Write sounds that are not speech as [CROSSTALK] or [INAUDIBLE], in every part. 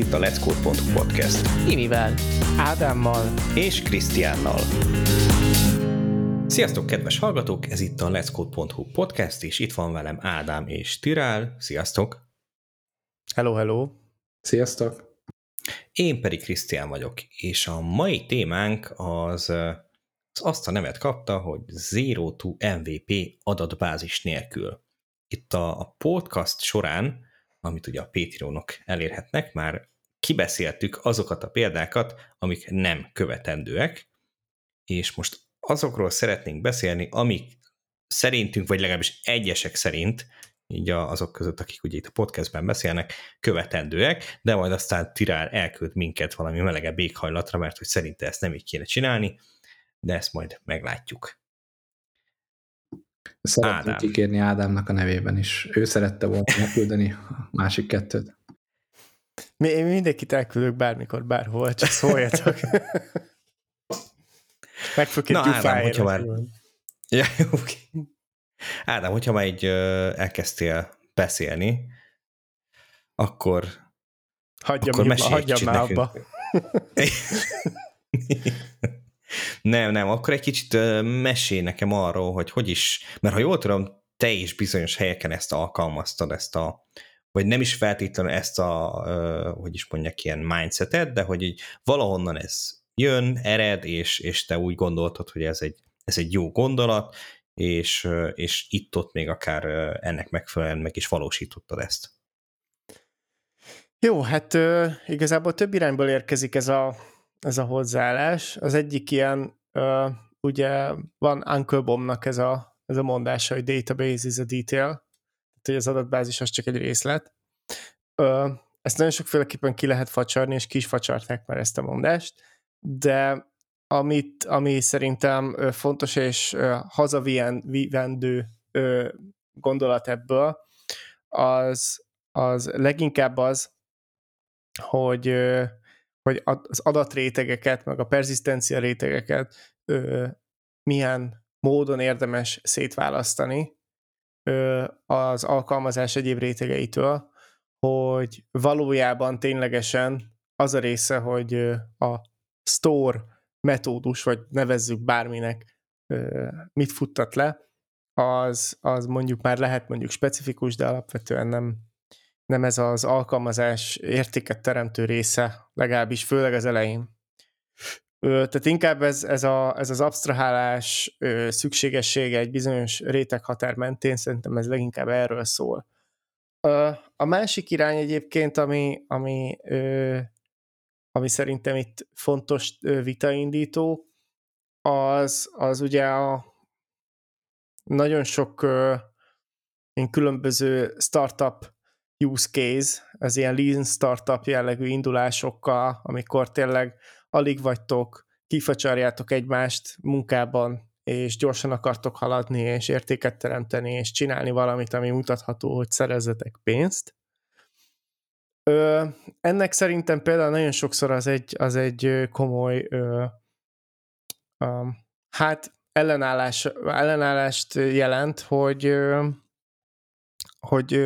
itt a Let's Code.hu podcast. Imivel, Ádámmal és Krisztiánnal. Sziasztok, kedves hallgatók! Ez itt a Let's Code.hu podcast, és itt van velem Ádám és Tirál. Sziasztok! Hello, hello! Sziasztok! Én pedig Krisztián vagyok, és a mai témánk az, az azt a nevet kapta, hogy Zero to MVP adatbázis nélkül. Itt a, a podcast során amit ugye a Patreonok elérhetnek, már kibeszéltük azokat a példákat, amik nem követendőek, és most azokról szeretnénk beszélni, amik szerintünk, vagy legalábbis egyesek szerint, így azok között, akik ugye itt a podcastben beszélnek, követendőek, de majd aztán Tirál elküld minket valami melegebb éghajlatra, mert hogy szerinte ezt nem így kéne csinálni, de ezt majd meglátjuk. Szeretném kikérni Ádámnak a nevében is. Ő szerette volna megküldeni a másik kettőt. Mi, én mindenkit elküldök bármikor, bárhol, csak szóljatok. [LAUGHS] Egy Na, Ádám, hogyha már... Ja, oké. Ádám, hogyha már így elkezdtél beszélni, akkor hagyjam akkor mesélj hagyjam már abba. [LAUGHS] Nem, nem, akkor egy kicsit mesélj nekem arról, hogy hogy is, mert ha jól tudom, te is bizonyos helyeken ezt alkalmaztad, ezt a, vagy nem is feltétlenül ezt a, hogy is mondják, ilyen mindsetet, de hogy így valahonnan ez jön, ered, és, és te úgy gondoltad, hogy ez egy, ez egy jó gondolat, és, és itt-ott még akár ennek megfelelően meg is valósítottad ezt. Jó, hát igazából több irányból érkezik ez a, ez a hozzáállás. Az egyik ilyen, ugye van Uncle Bomnak ez a, ez a mondása, hogy database is a detail, hogy az adatbázis az csak egy részlet. Uh, ezt nagyon sokféleképpen ki lehet facsarni, és ki is facsarták már ezt a mondást, de amit, ami szerintem fontos és hazavívendő gondolat ebből, az, az leginkább az, hogy hogy az adatrétegeket, meg a perzisztencia rétegeket ö, milyen módon érdemes szétválasztani ö, az alkalmazás egyéb rétegeitől, hogy valójában ténylegesen az a része, hogy a store metódus, vagy nevezzük bárminek, mit futtat le, az, az mondjuk már lehet mondjuk specifikus, de alapvetően nem, nem ez az alkalmazás értéket teremtő része, legalábbis főleg az elején. Tehát inkább ez, ez, a, ez az absztrahálás szükségessége egy bizonyos réteghatár mentén, szerintem ez leginkább erről szól. A másik irány egyébként, ami, ami, ami szerintem itt fontos vitaindító, az, az ugye a nagyon sok különböző startup use case, az ilyen lean startup jellegű indulásokkal, amikor tényleg alig vagytok, kifacsarjátok egymást munkában, és gyorsan akartok haladni, és értéket teremteni, és csinálni valamit, ami mutatható, hogy szerezzetek pénzt. Ö, ennek szerintem például nagyon sokszor az egy, az egy komoly ö, ö, hát ellenállás, ellenállást jelent, hogy ö, hogy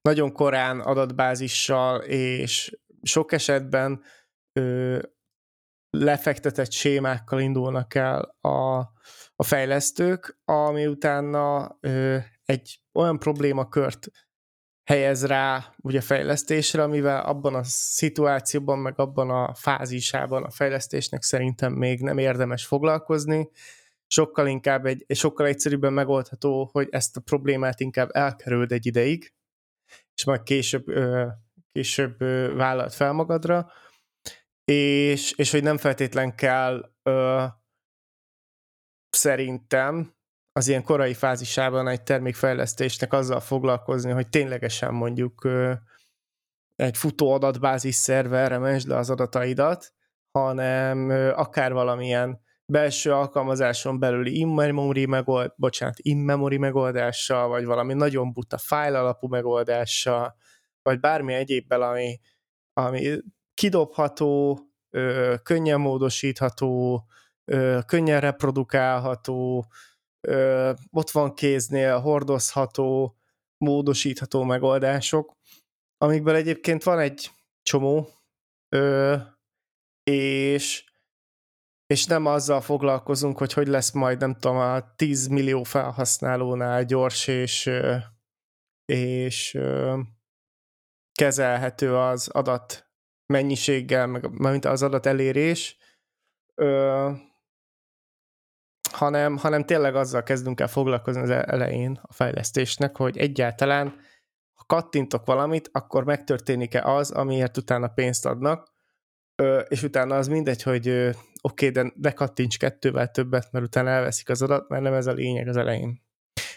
nagyon korán adatbázissal és sok esetben ö, lefektetett sémákkal indulnak el a, a fejlesztők, ami utána ö, egy olyan problémakört helyez rá ugye fejlesztésre, amivel abban a szituációban, meg abban a fázisában a fejlesztésnek szerintem még nem érdemes foglalkozni, sokkal inkább egy, sokkal egyszerűbben megoldható, hogy ezt a problémát inkább elkerüld egy ideig, és majd később, később vállalt fel magadra, és, és hogy nem feltétlen kell ö, szerintem az ilyen korai fázisában egy termékfejlesztésnek azzal foglalkozni, hogy ténylegesen mondjuk ö, egy futó adatbázis szerverre mentsd le az adataidat, hanem ö, akár valamilyen belső alkalmazáson belüli in-memory megold, bocsánat, in-memory megoldással, vagy valami nagyon buta file alapú megoldással, vagy bármi egyébbel, ami, ami kidobható, ö, könnyen módosítható, ö, könnyen reprodukálható, ö, ott van kéznél hordozható, módosítható megoldások, amikből egyébként van egy csomó, ö, és és nem azzal foglalkozunk, hogy hogy lesz majd, nem tudom, a 10 millió felhasználónál gyors és, és kezelhető az adat mennyiséggel, meg mint az adat elérés, hanem, hanem tényleg azzal kezdünk el foglalkozni az elején a fejlesztésnek, hogy egyáltalán ha kattintok valamit, akkor megtörténik-e az, amiért utána pénzt adnak, és utána az mindegy, hogy oké, okay, de ne kattints kettővel többet, mert utána elveszik az adat, mert nem ez a lényeg az elején.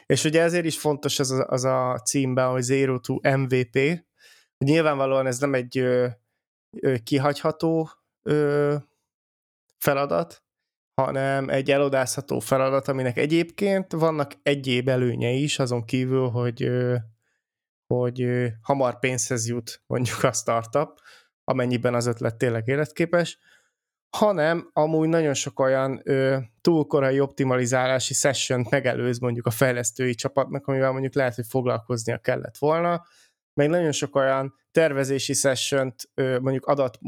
És ugye ezért is fontos az a, az a címben, hogy Zero to MVP. Nyilvánvalóan ez nem egy ö, ö, kihagyható feladat, hanem egy elodázható feladat, aminek egyébként vannak egyéb előnyei is, azon kívül, hogy, hogy hamar pénzhez jut mondjuk a startup, amennyiben az ötlet tényleg életképes, hanem amúgy nagyon sok olyan ö, túlkorai optimalizálási session megelőz mondjuk a fejlesztői csapatnak, amivel mondjuk lehet, hogy foglalkoznia kellett volna, meg nagyon sok olyan tervezési session mondjuk adat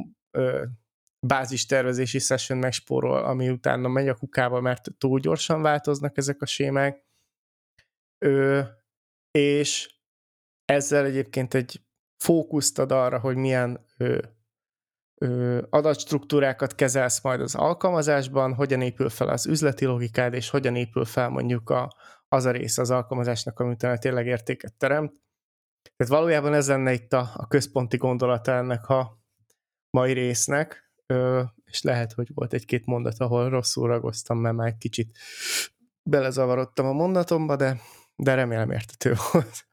bázis tervezési session megspórol, ami utána megy a kukába, mert túl gyorsan változnak ezek a sémák. Ö, és ezzel egyébként egy fókuszt ad arra, hogy milyen ö, ö, adatstruktúrákat kezelsz majd az alkalmazásban, hogyan épül fel az üzleti logikád, és hogyan épül fel mondjuk a, az a rész az alkalmazásnak, ami utána tényleg értéket teremt. Tehát valójában ez lenne itt a, a központi gondolata ennek a mai résznek, ö, és lehet, hogy volt egy-két mondat, ahol rosszul ragoztam, mert már egy kicsit belezavarodtam a mondatomba, de, de remélem értető [LAUGHS] volt.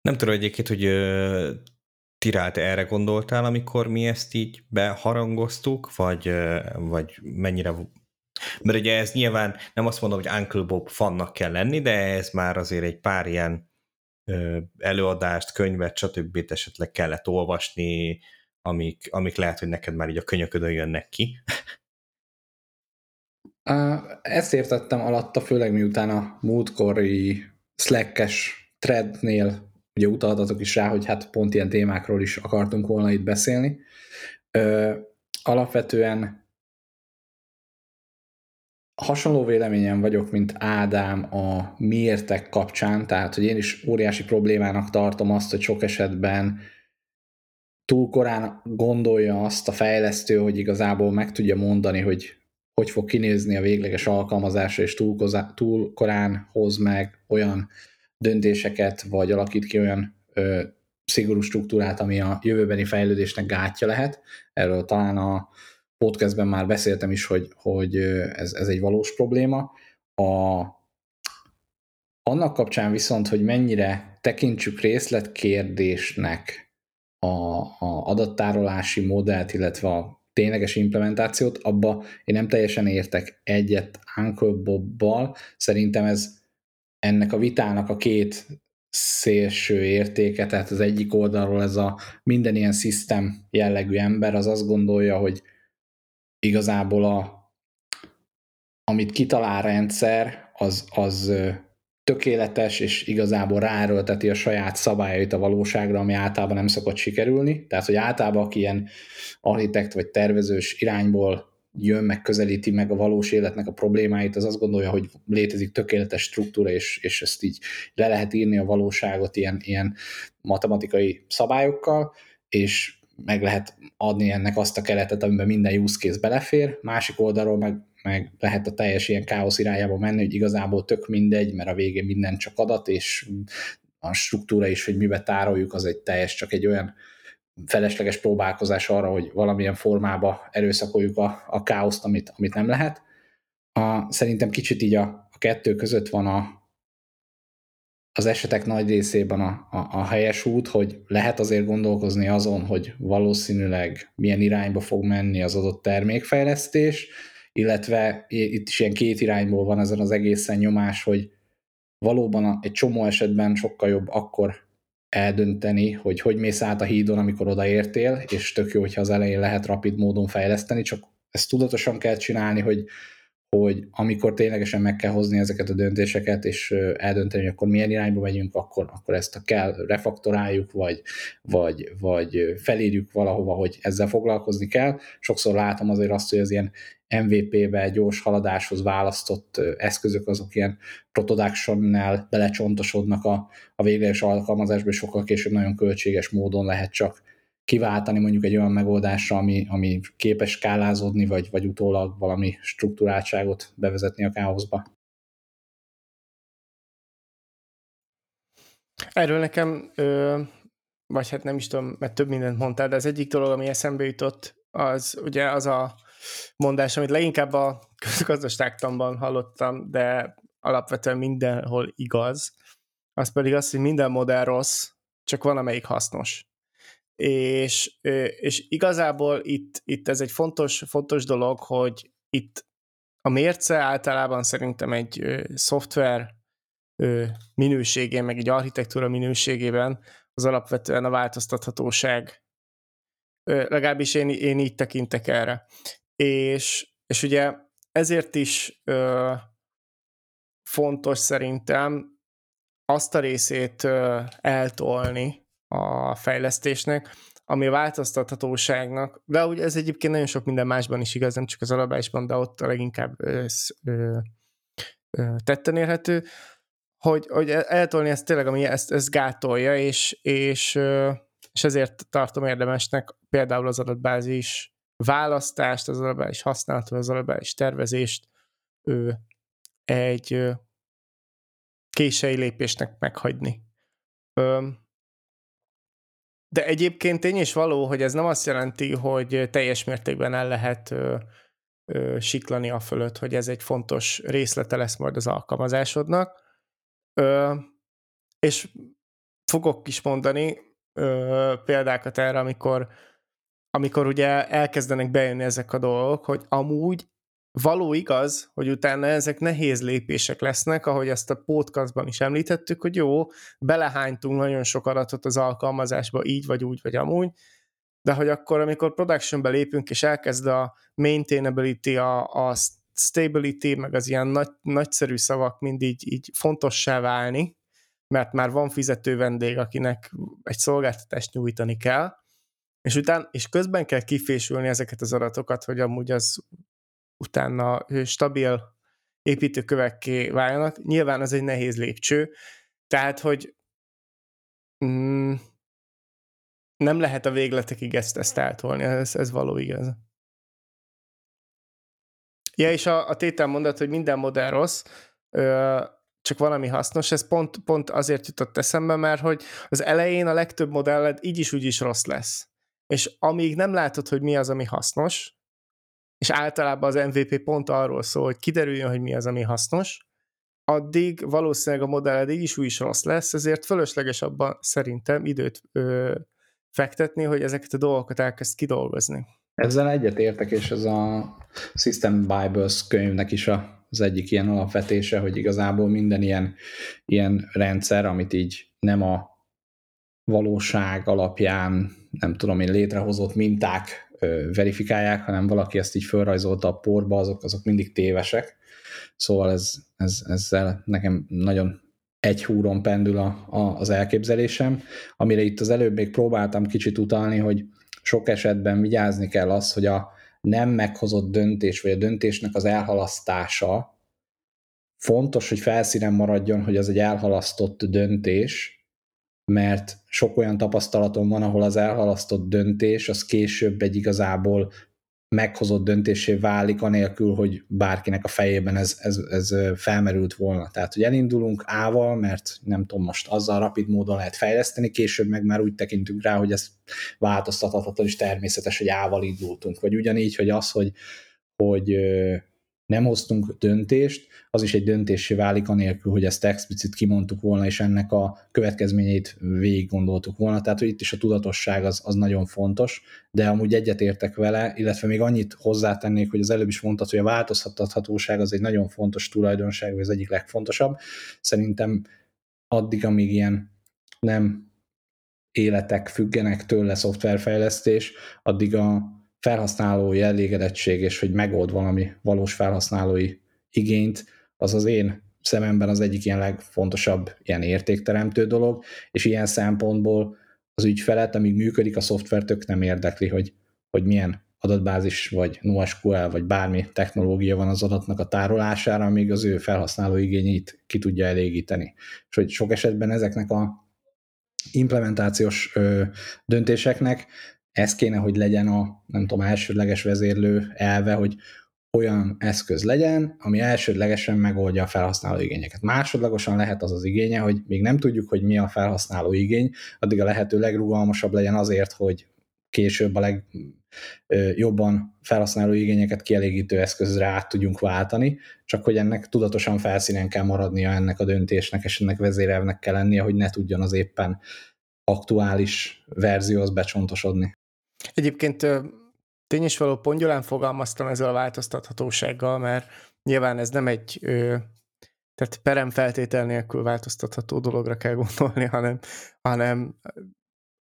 Nem tudom egyébként, hogy Tirált erre gondoltál, amikor mi ezt így beharangoztuk, vagy, vagy mennyire... Mert ugye ez nyilván nem azt mondom, hogy Uncle Bob fannak kell lenni, de ez már azért egy pár ilyen előadást, könyvet, stb. esetleg kellett olvasni, amik, amik lehet, hogy neked már így a könyöködön jönnek ki. Ezt értettem alatta, főleg miután a múltkori Slack-es threadnél ugye utaltatok is rá, hogy hát pont ilyen témákról is akartunk volna itt beszélni. Alapvetően hasonló véleményen vagyok, mint Ádám a miértek kapcsán, tehát hogy én is óriási problémának tartom azt, hogy sok esetben túl korán gondolja azt a fejlesztő, hogy igazából meg tudja mondani, hogy hogy fog kinézni a végleges alkalmazása, és túl, túl korán hoz meg olyan döntéseket, vagy alakít ki olyan ö, szigorú struktúrát, ami a jövőbeni fejlődésnek gátja lehet. Erről talán a podcastben már beszéltem is, hogy, hogy ez, ez egy valós probléma. A, annak kapcsán viszont, hogy mennyire tekintsük részletkérdésnek a, a adattárolási modellt, illetve a tényleges implementációt, abba én nem teljesen értek egyet Uncle Bobbal. Szerintem ez ennek a vitának a két szélső értéke, tehát az egyik oldalról ez a minden ilyen szisztem jellegű ember, az azt gondolja, hogy igazából a, amit kitalál rendszer, az, az tökéletes, és igazából ráerőlteti a saját szabályait a valóságra, ami általában nem szokott sikerülni. Tehát, hogy általában aki ilyen architekt vagy tervezős irányból jön, meg közelíti meg a valós életnek a problémáit, az azt gondolja, hogy létezik tökéletes struktúra, és, és ezt így le lehet írni a valóságot ilyen, ilyen matematikai szabályokkal, és meg lehet adni ennek azt a keretet, amiben minden use case belefér, másik oldalról meg, meg lehet a teljes ilyen káosz irányába menni, hogy igazából tök mindegy, mert a végén minden csak adat, és a struktúra is, hogy mibe tároljuk, az egy teljes, csak egy olyan felesleges próbálkozás arra, hogy valamilyen formába erőszakoljuk a, a káoszt, amit, amit nem lehet. A, szerintem kicsit így a, a kettő között van a, az esetek nagy részében a, a, a helyes út, hogy lehet azért gondolkozni azon, hogy valószínűleg milyen irányba fog menni az adott termékfejlesztés, illetve itt is ilyen két irányból van ezen az egészen nyomás, hogy valóban egy csomó esetben sokkal jobb akkor eldönteni, hogy hogy mész át a hídon, amikor odaértél, és tök jó, hogyha az elején lehet rapid módon fejleszteni, csak ezt tudatosan kell csinálni, hogy, hogy amikor ténylegesen meg kell hozni ezeket a döntéseket, és eldönteni, hogy akkor milyen irányba megyünk, akkor, akkor ezt a kell refaktoráljuk, vagy, vagy, vagy felírjuk valahova, hogy ezzel foglalkozni kell. Sokszor látom azért azt, hogy az ilyen MVP-be gyors haladáshoz választott eszközök azok ilyen protoduction belecsontosodnak a, a végleges alkalmazásba, és sokkal később nagyon költséges módon lehet csak kiváltani mondjuk egy olyan megoldásra, ami, ami képes skálázódni, vagy, vagy utólag valami struktúráltságot bevezetni a káoszba. Erről nekem, ö, vagy hát nem is tudom, mert több mindent mondtál, de az egyik dolog, ami eszembe jutott, az ugye az a mondás, amit leginkább a [LAUGHS] közgazdaságtanban hallottam, de alapvetően mindenhol igaz, az pedig az, hogy minden modell rossz, csak van, amelyik hasznos és, és igazából itt, itt ez egy fontos, fontos dolog, hogy itt a mérce általában szerintem egy szoftver minőségén, meg egy architektúra minőségében az alapvetően a változtathatóság. Legalábbis én, én így tekintek erre. És, és ugye ezért is ö, fontos szerintem azt a részét ö, eltolni, a fejlesztésnek, ami a változtathatóságnak, de úgy ez egyébként nagyon sok minden másban is igaz, nem csak az alapásban, de ott a leginkább ö, ö, ö, tetten érhető, hogy, hogy eltolni ezt tényleg, ami ezt, ezt gátolja, és, és, ö, és ezért tartom érdemesnek például az adatbázis választást, az adatbázis használatot, az adatbázis tervezést ö, egy ö, kései lépésnek meghagyni. Ö, de egyébként tény is való, hogy ez nem azt jelenti, hogy teljes mértékben el lehet ö, ö, siklani a fölött, hogy ez egy fontos részlete lesz majd az alkalmazásodnak. Ö, és fogok is mondani ö, példákat erre, amikor, amikor ugye elkezdenek bejönni ezek a dolgok, hogy amúgy való igaz, hogy utána ezek nehéz lépések lesznek, ahogy ezt a podcastban is említettük, hogy jó, belehánytunk nagyon sok adatot az alkalmazásba, így vagy úgy, vagy amúgy, de hogy akkor, amikor productionbe lépünk, és elkezd a maintainability, a, a stability, meg az ilyen nagy, nagyszerű szavak mind így, így fontossá válni, mert már van fizető vendég, akinek egy szolgáltatást nyújtani kell, és után, és közben kell kifésülni ezeket az adatokat, hogy amúgy az utána stabil építőkövekké váljanak. Nyilván ez egy nehéz lépcső, tehát, hogy mm, nem lehet a végletekig ezt, ezt eltolni, ez, ez való igaz. Ja, és a, a tétel mondat, hogy minden modell rossz, ö, csak valami hasznos, ez pont, pont azért jutott eszembe, mert hogy az elején a legtöbb modelled így is úgy is rossz lesz. És amíg nem látod, hogy mi az, ami hasznos, és általában az MVP pont arról szól, hogy kiderüljön, hogy mi az, ami hasznos, addig valószínűleg a modelled így is úgy is rossz lesz, ezért fölösleges abban szerintem időt ö, fektetni, hogy ezeket a dolgokat elkezd kidolgozni. Ezzel egyetértek, és ez a System Bibles könyvnek is az egyik ilyen alapvetése, hogy igazából minden ilyen, ilyen rendszer, amit így nem a valóság alapján, nem tudom én, létrehozott minták verifikálják, hanem valaki ezt így felrajzolta a porba, azok, azok mindig tévesek. Szóval ez, ez, ezzel nekem nagyon egy húron pendül a, a, az elképzelésem, amire itt az előbb még próbáltam kicsit utalni, hogy sok esetben vigyázni kell az, hogy a nem meghozott döntés, vagy a döntésnek az elhalasztása fontos, hogy felszínen maradjon, hogy az egy elhalasztott döntés, mert sok olyan tapasztalatom van, ahol az elhalasztott döntés az később egy igazából meghozott döntésé válik, anélkül, hogy bárkinek a fejében ez, ez, ez felmerült volna. Tehát, hogy elindulunk A-val, mert nem tudom, most azzal rapid módon lehet fejleszteni, később meg már úgy tekintünk rá, hogy ez változtathatatlan és természetes, hogy A-val indultunk. Vagy ugyanígy, hogy az, hogy, hogy nem hoztunk döntést, az is egy döntésé válik anélkül, hogy ezt explicit kimondtuk volna, és ennek a következményeit végig gondoltuk volna. Tehát, hogy itt is a tudatosság az, az nagyon fontos, de amúgy egyetértek vele, illetve még annyit hozzátennék, hogy az előbb is mondtad, hogy a változhathatóság az egy nagyon fontos tulajdonság, vagy az egyik legfontosabb. Szerintem addig, amíg ilyen nem életek függenek tőle szoftverfejlesztés, addig a felhasználói elégedettség, és hogy megold valami valós felhasználói igényt, az az én szememben az egyik ilyen legfontosabb ilyen értékteremtő dolog, és ilyen szempontból az ügyfelet, amíg működik a szoftver, tök nem érdekli, hogy, hogy milyen adatbázis, vagy NoSQL, vagy bármi technológia van az adatnak a tárolására, amíg az ő felhasználó igényeit ki tudja elégíteni. És hogy sok esetben ezeknek a implementációs ö, döntéseknek ez kéne, hogy legyen a, nem tudom, elsődleges vezérlő elve, hogy olyan eszköz legyen, ami elsődlegesen megoldja a felhasználó igényeket. Másodlagosan lehet az az igénye, hogy még nem tudjuk, hogy mi a felhasználó igény, addig a lehető legrugalmasabb legyen azért, hogy később a legjobban felhasználó igényeket kielégítő eszközre át tudjunk váltani, csak hogy ennek tudatosan felszínen kell maradnia ennek a döntésnek, és ennek vezérelvnek kell lennie, hogy ne tudjon az éppen aktuális verzióhoz becsontosodni. Egyébként tény is való pongyolán fogalmaztam ezzel a változtathatósággal, mert nyilván ez nem egy tehát perem feltétel nélkül változtatható dologra kell gondolni, hanem, hanem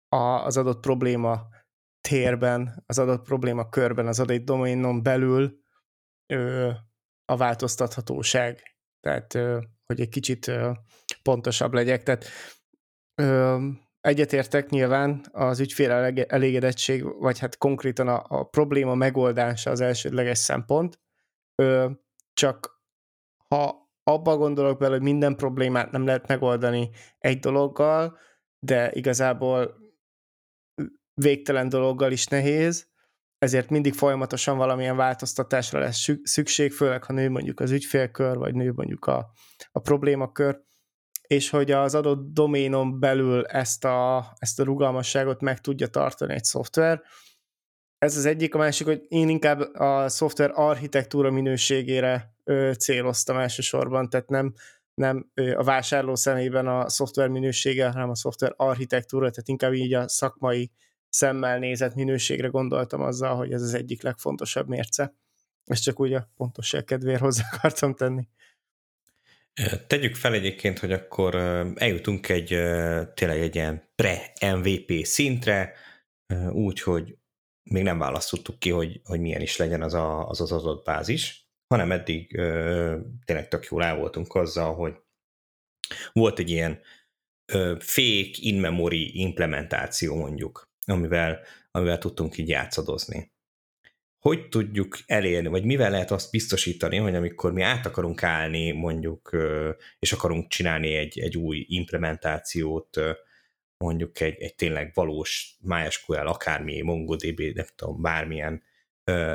a, az adott probléma térben, az adott probléma körben, az adott doménon belül a változtathatóság. Tehát, hogy egy kicsit pontosabb legyek. Tehát egyetértek nyilván az ügyfél elégedettség, vagy hát konkrétan a, a probléma megoldása az elsődleges szempont, ö, csak ha abba gondolok bele, hogy minden problémát nem lehet megoldani egy dologgal, de igazából végtelen dologgal is nehéz, ezért mindig folyamatosan valamilyen változtatásra lesz szükség, főleg ha nő mondjuk az ügyfélkör, vagy nő mondjuk a, a problémakör, és hogy az adott doménon belül ezt a, ezt a rugalmasságot meg tudja tartani egy szoftver. Ez az egyik, a másik, hogy én inkább a szoftver architektúra minőségére ö, céloztam elsősorban, tehát nem, nem a vásárló szemében a szoftver minősége, hanem a szoftver architektúra, tehát inkább így a szakmai szemmel nézett minőségre gondoltam azzal, hogy ez az egyik legfontosabb mérce. Ezt csak úgy a pontosság kedvéért hozzá akartam tenni. Tegyük fel egyébként, hogy akkor eljutunk egy tényleg egy ilyen pre-MVP szintre, úgy, hogy még nem választottuk ki, hogy, hogy milyen is legyen az a, az, az adott bázis, hanem eddig tényleg tök jól el voltunk azzal, hogy volt egy ilyen fake in-memory implementáció mondjuk, amivel, amivel tudtunk így játszadozni hogy tudjuk elérni, vagy mivel lehet azt biztosítani, hogy amikor mi át akarunk állni mondjuk, és akarunk csinálni egy, egy új implementációt, mondjuk egy, egy tényleg valós MySQL, akármi MongoDB, nem tudom, bármilyen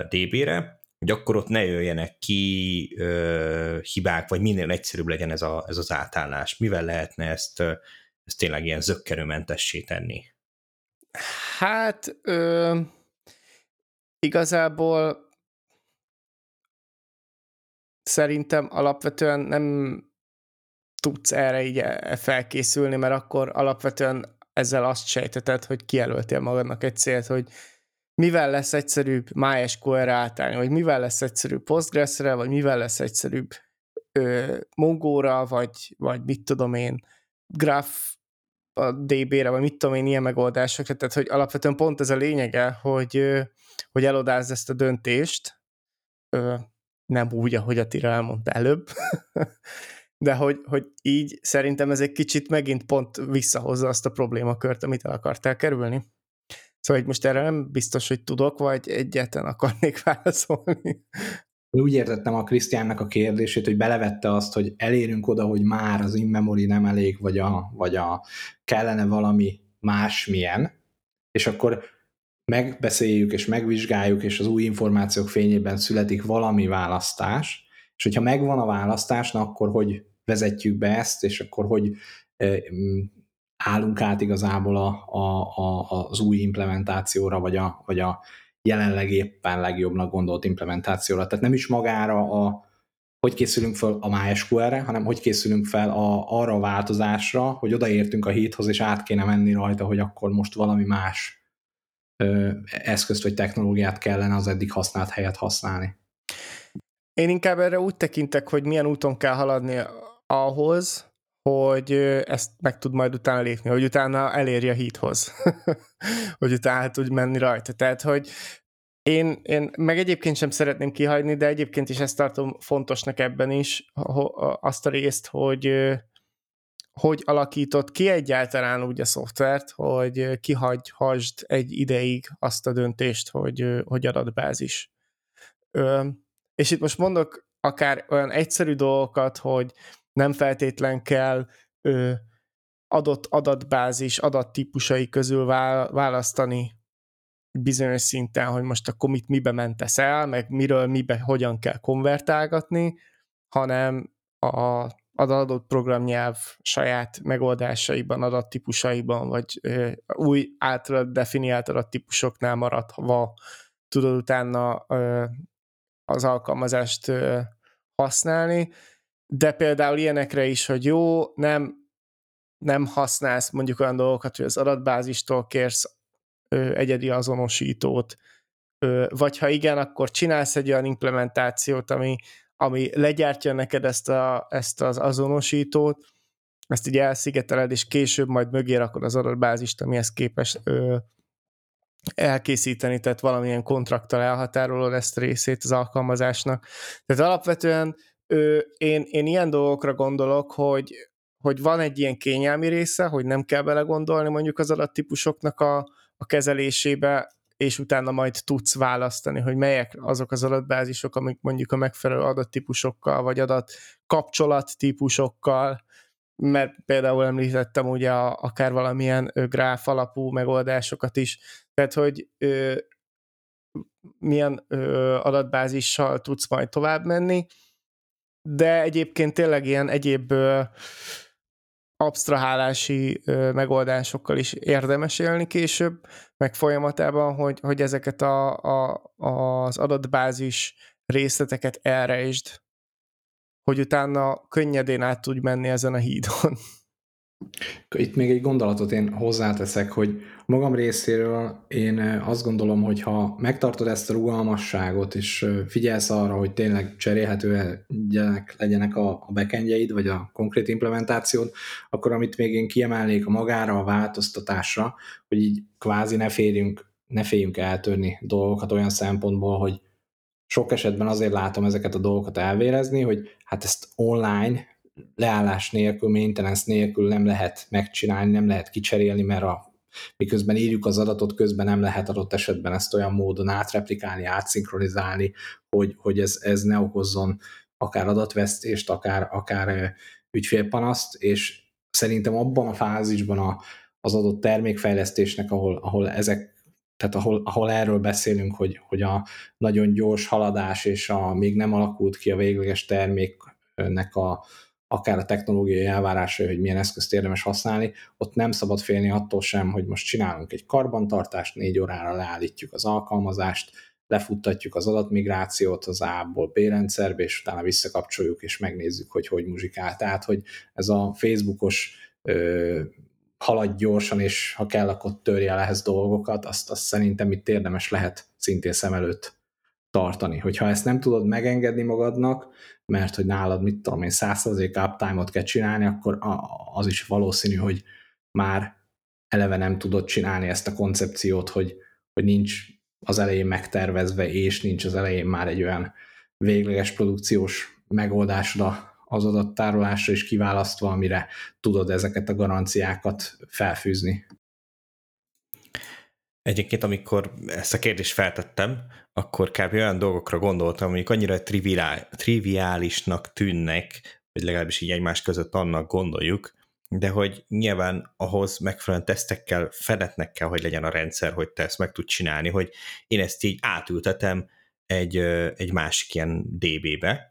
DB-re, hogy akkor ott ne jöjjenek ki hibák, vagy minél egyszerűbb legyen ez, a, ez az átállás. Mivel lehetne ezt, ezt tényleg ilyen zöggerőmentessé tenni? Hát ö, igazából szerintem alapvetően nem tudsz erre így e, felkészülni, mert akkor alapvetően ezzel azt sejteted, hogy kijelöltél magadnak egy célt, hogy mivel lesz egyszerűbb MySQL-re átállni, vagy mivel lesz egyszerűbb Postgres-re, vagy mivel lesz egyszerűbb ö, Mongo-ra, vagy, vagy mit tudom én, Graph a DB-re, vagy mit tudom én, ilyen megoldásokra, tehát hogy alapvetően pont ez a lényege, hogy hogy elodázd ezt a döntést, ö, nem úgy, ahogy a Tira elmondta előbb, [LAUGHS] de hogy, hogy így szerintem ez egy kicsit megint pont visszahozza azt a problémakört, amit el akartál kerülni. Szóval most erre nem biztos, hogy tudok, vagy egyetlen akarnék [LAUGHS] válaszolni. Úgy értettem a Krisztiánnak a kérdését, hogy belevette azt, hogy elérünk oda, hogy már az in-memory nem elég, vagy a, vagy a kellene valami másmilyen, és akkor megbeszéljük és megvizsgáljuk, és az új információk fényében születik valami választás, és hogyha megvan a választás, na akkor hogy vezetjük be ezt, és akkor hogy mm, állunk át igazából a, a, a, az új implementációra, vagy a, vagy a jelenleg éppen legjobbnak gondolt implementációra. Tehát nem is magára a, hogy készülünk fel a MySQL-re, hanem hogy készülünk fel a, arra a változásra, hogy odaértünk a hithoz, és át kéne menni rajta, hogy akkor most valami más eszközt vagy technológiát kellene az eddig használt helyet használni. Én inkább erre úgy tekintek, hogy milyen úton kell haladni ahhoz, hogy ezt meg tud majd utána lépni, hogy utána elérje a híthoz, [LAUGHS] hogy utána tud menni rajta. Tehát, hogy én, én meg egyébként sem szeretném kihagyni, de egyébként is ezt tartom fontosnak ebben is, azt a részt, hogy hogy alakított ki egyáltalán úgy a szoftvert, hogy kihagyhasd egy ideig azt a döntést, hogy, hogy adatbázis. És itt most mondok akár olyan egyszerű dolgokat, hogy nem feltétlen kell adott adatbázis adattípusai közül választani bizonyos szinten, hogy most akkor mit mibe mentesz el, meg miről mibe hogyan kell konvertálgatni, hanem a, az adott programnyelv saját megoldásaiban, adattípusaiban, vagy új általad definiált adattípusoknál maradva tudod utána az alkalmazást használni, de például ilyenekre is, hogy jó, nem, nem használsz mondjuk olyan dolgokat, hogy az adatbázistól kérsz ö, egyedi azonosítót, vagy ha igen, akkor csinálsz egy olyan implementációt, ami, ami legyártja neked ezt, a, ezt az azonosítót, ezt így elszigeteled, és később majd mögé rakod az adatbázist, amihez képes ö, elkészíteni, tehát valamilyen kontrakttal elhatárolod ezt a részét az alkalmazásnak. Tehát alapvetően ö, én, én ilyen dolgokra gondolok, hogy, hogy van egy ilyen kényelmi része, hogy nem kell belegondolni mondjuk az adattípusoknak a, a kezelésébe, és utána majd tudsz választani, hogy melyek azok az adatbázisok, amik mondjuk a megfelelő adattípusokkal, vagy adat kapcsolattípusokkal, mert például említettem ugye a, akár valamilyen gráf alapú megoldásokat is, tehát hogy ö, milyen ö, adatbázissal tudsz majd tovább menni, de egyébként tényleg ilyen egyéb ö, absztrahálási megoldásokkal is érdemes élni később, meg folyamatában, hogy, hogy ezeket a, a, az adatbázis részleteket elrejtsd, hogy utána könnyedén át tudj menni ezen a hídon. Itt még egy gondolatot én hozzáteszek, hogy magam részéről én azt gondolom, hogy ha megtartod ezt a rugalmasságot, és figyelsz arra, hogy tényleg cserélhetőek legyenek a backendjeid, vagy a konkrét implementációd, akkor amit még én kiemelnék a magára, a változtatásra, hogy így kvázi ne férjünk, ne féljünk eltörni dolgokat olyan szempontból, hogy sok esetben azért látom ezeket a dolgokat elvérezni, hogy hát ezt online leállás nélkül, maintenance nélkül nem lehet megcsinálni, nem lehet kicserélni, mert a miközben írjuk az adatot, közben nem lehet adott esetben ezt olyan módon átreplikálni, átszinkronizálni, hogy, hogy ez, ez ne okozzon akár adatvesztést, akár, akár ügyfélpanaszt, és szerintem abban a fázisban a, az adott termékfejlesztésnek, ahol, ahol ezek tehát ahol, ahol erről beszélünk, hogy, hogy a nagyon gyors haladás és a még nem alakult ki a végleges terméknek a, akár a technológiai elvárásai, hogy milyen eszközt érdemes használni, ott nem szabad félni attól sem, hogy most csinálunk egy karbantartást, négy órára leállítjuk az alkalmazást, lefuttatjuk az adatmigrációt az A-ból B rendszerbe, és utána visszakapcsoljuk, és megnézzük, hogy hogy muzsikál. Tehát, hogy ez a Facebookos ö, halad gyorsan, és ha kell, akkor törje el ehhez dolgokat, azt, azt szerintem itt érdemes lehet szintén szem előtt tartani. Hogyha ezt nem tudod megengedni magadnak, mert hogy nálad, mit tudom én, 100% uptime-ot kell csinálni, akkor az is valószínű, hogy már eleve nem tudod csinálni ezt a koncepciót, hogy, hogy nincs az elején megtervezve, és nincs az elején már egy olyan végleges produkciós megoldásra az adattárolásra is kiválasztva, amire tudod ezeket a garanciákat felfűzni. Egyébként, amikor ezt a kérdést feltettem, akkor kb. olyan dolgokra gondoltam, amik annyira triviál, triviálisnak tűnnek, vagy legalábbis így egymás között annak gondoljuk, de hogy nyilván ahhoz megfelelően tesztekkel, fedetnek kell, hogy legyen a rendszer, hogy te ezt meg tud csinálni, hogy én ezt így átültetem egy, egy másik ilyen DB-be,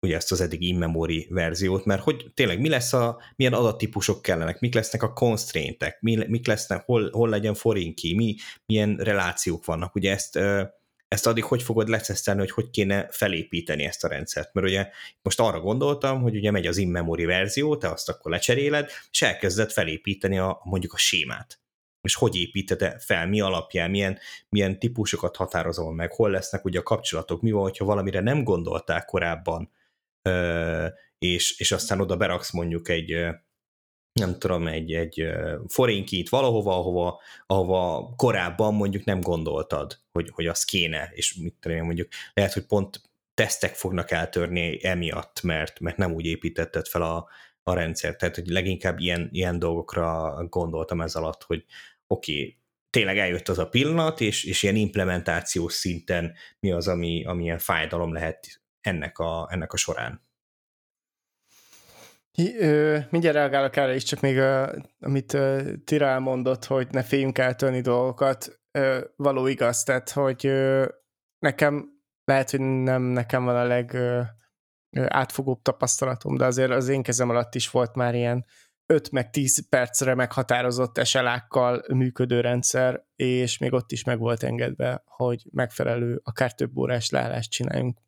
ugye ezt az eddig in-memory verziót, mert hogy tényleg mi lesz a, milyen adattípusok kellenek, mik lesznek a constraintek, mi, mik lesznek, hol, hol legyen forinki, mi, milyen relációk vannak, ugye ezt, ezt addig hogy fogod lecesztelni, hogy hogy kéne felépíteni ezt a rendszert, mert ugye most arra gondoltam, hogy ugye megy az in-memory verzió, te azt akkor lecseréled, és elkezded felépíteni a, mondjuk a sémát. És hogy építed fel, mi alapján, milyen, milyen típusokat határozol meg, hol lesznek ugye a kapcsolatok, mi van, hogyha valamire nem gondolták korábban, és, és aztán oda beraksz mondjuk egy, nem tudom, egy, egy forénkit valahova, ahova, ahova korábban mondjuk nem gondoltad, hogy, hogy az kéne, és mit tudom mondjuk, lehet, hogy pont tesztek fognak eltörni emiatt, mert, mert nem úgy építetted fel a, a rendszer. Tehát, hogy leginkább ilyen, ilyen dolgokra gondoltam ez alatt, hogy oké, okay, tényleg eljött az a pillanat, és, és ilyen implementációs szinten mi az, ami, ami ilyen fájdalom lehet ennek a, ennek a során. Mindjárt reagálok erre is, csak még ö, amit Tira elmondott, hogy ne féljünk eltölni dolgokat, való igaz, tehát hogy nekem lehet, hogy nem nekem van a leg átfogóbb tapasztalatom, de azért az én kezem alatt is volt már ilyen 5 meg 10 percre meghatározott eselákkal működő rendszer, és még ott is meg volt engedve, hogy megfelelő, akár több órás leállást csináljunk.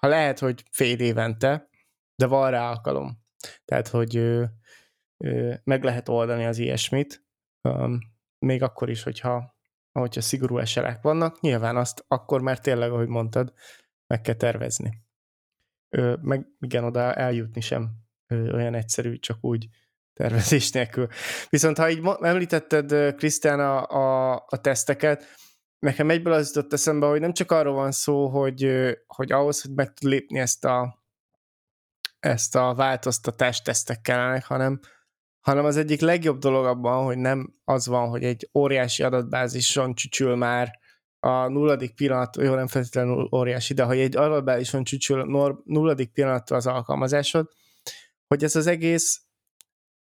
Ha lehet, hogy fél évente, de van rá alkalom. Tehát, hogy ö, ö, meg lehet oldani az ilyesmit, um, még akkor is, hogyha, hogyha szigorú eselek vannak, nyilván azt akkor már tényleg, ahogy mondtad, meg kell tervezni. Ö, meg igen, oda eljutni sem ö, olyan egyszerű, csak úgy tervezés nélkül. Viszont ha így említetted, Krisztián, a, a, a teszteket, nekem egyből az jutott eszembe, hogy nem csak arról van szó, hogy, hogy ahhoz, hogy meg tud lépni ezt a, ezt a változtatást tesztek kellenek, hanem, hanem az egyik legjobb dolog abban, hogy nem az van, hogy egy óriási adatbázison csücsül már a nulladik pillanat, jó, nem feltétlenül óriási, de hogy egy adatbázison csücsül nulladik pillanat az alkalmazásod, hogy ez az egész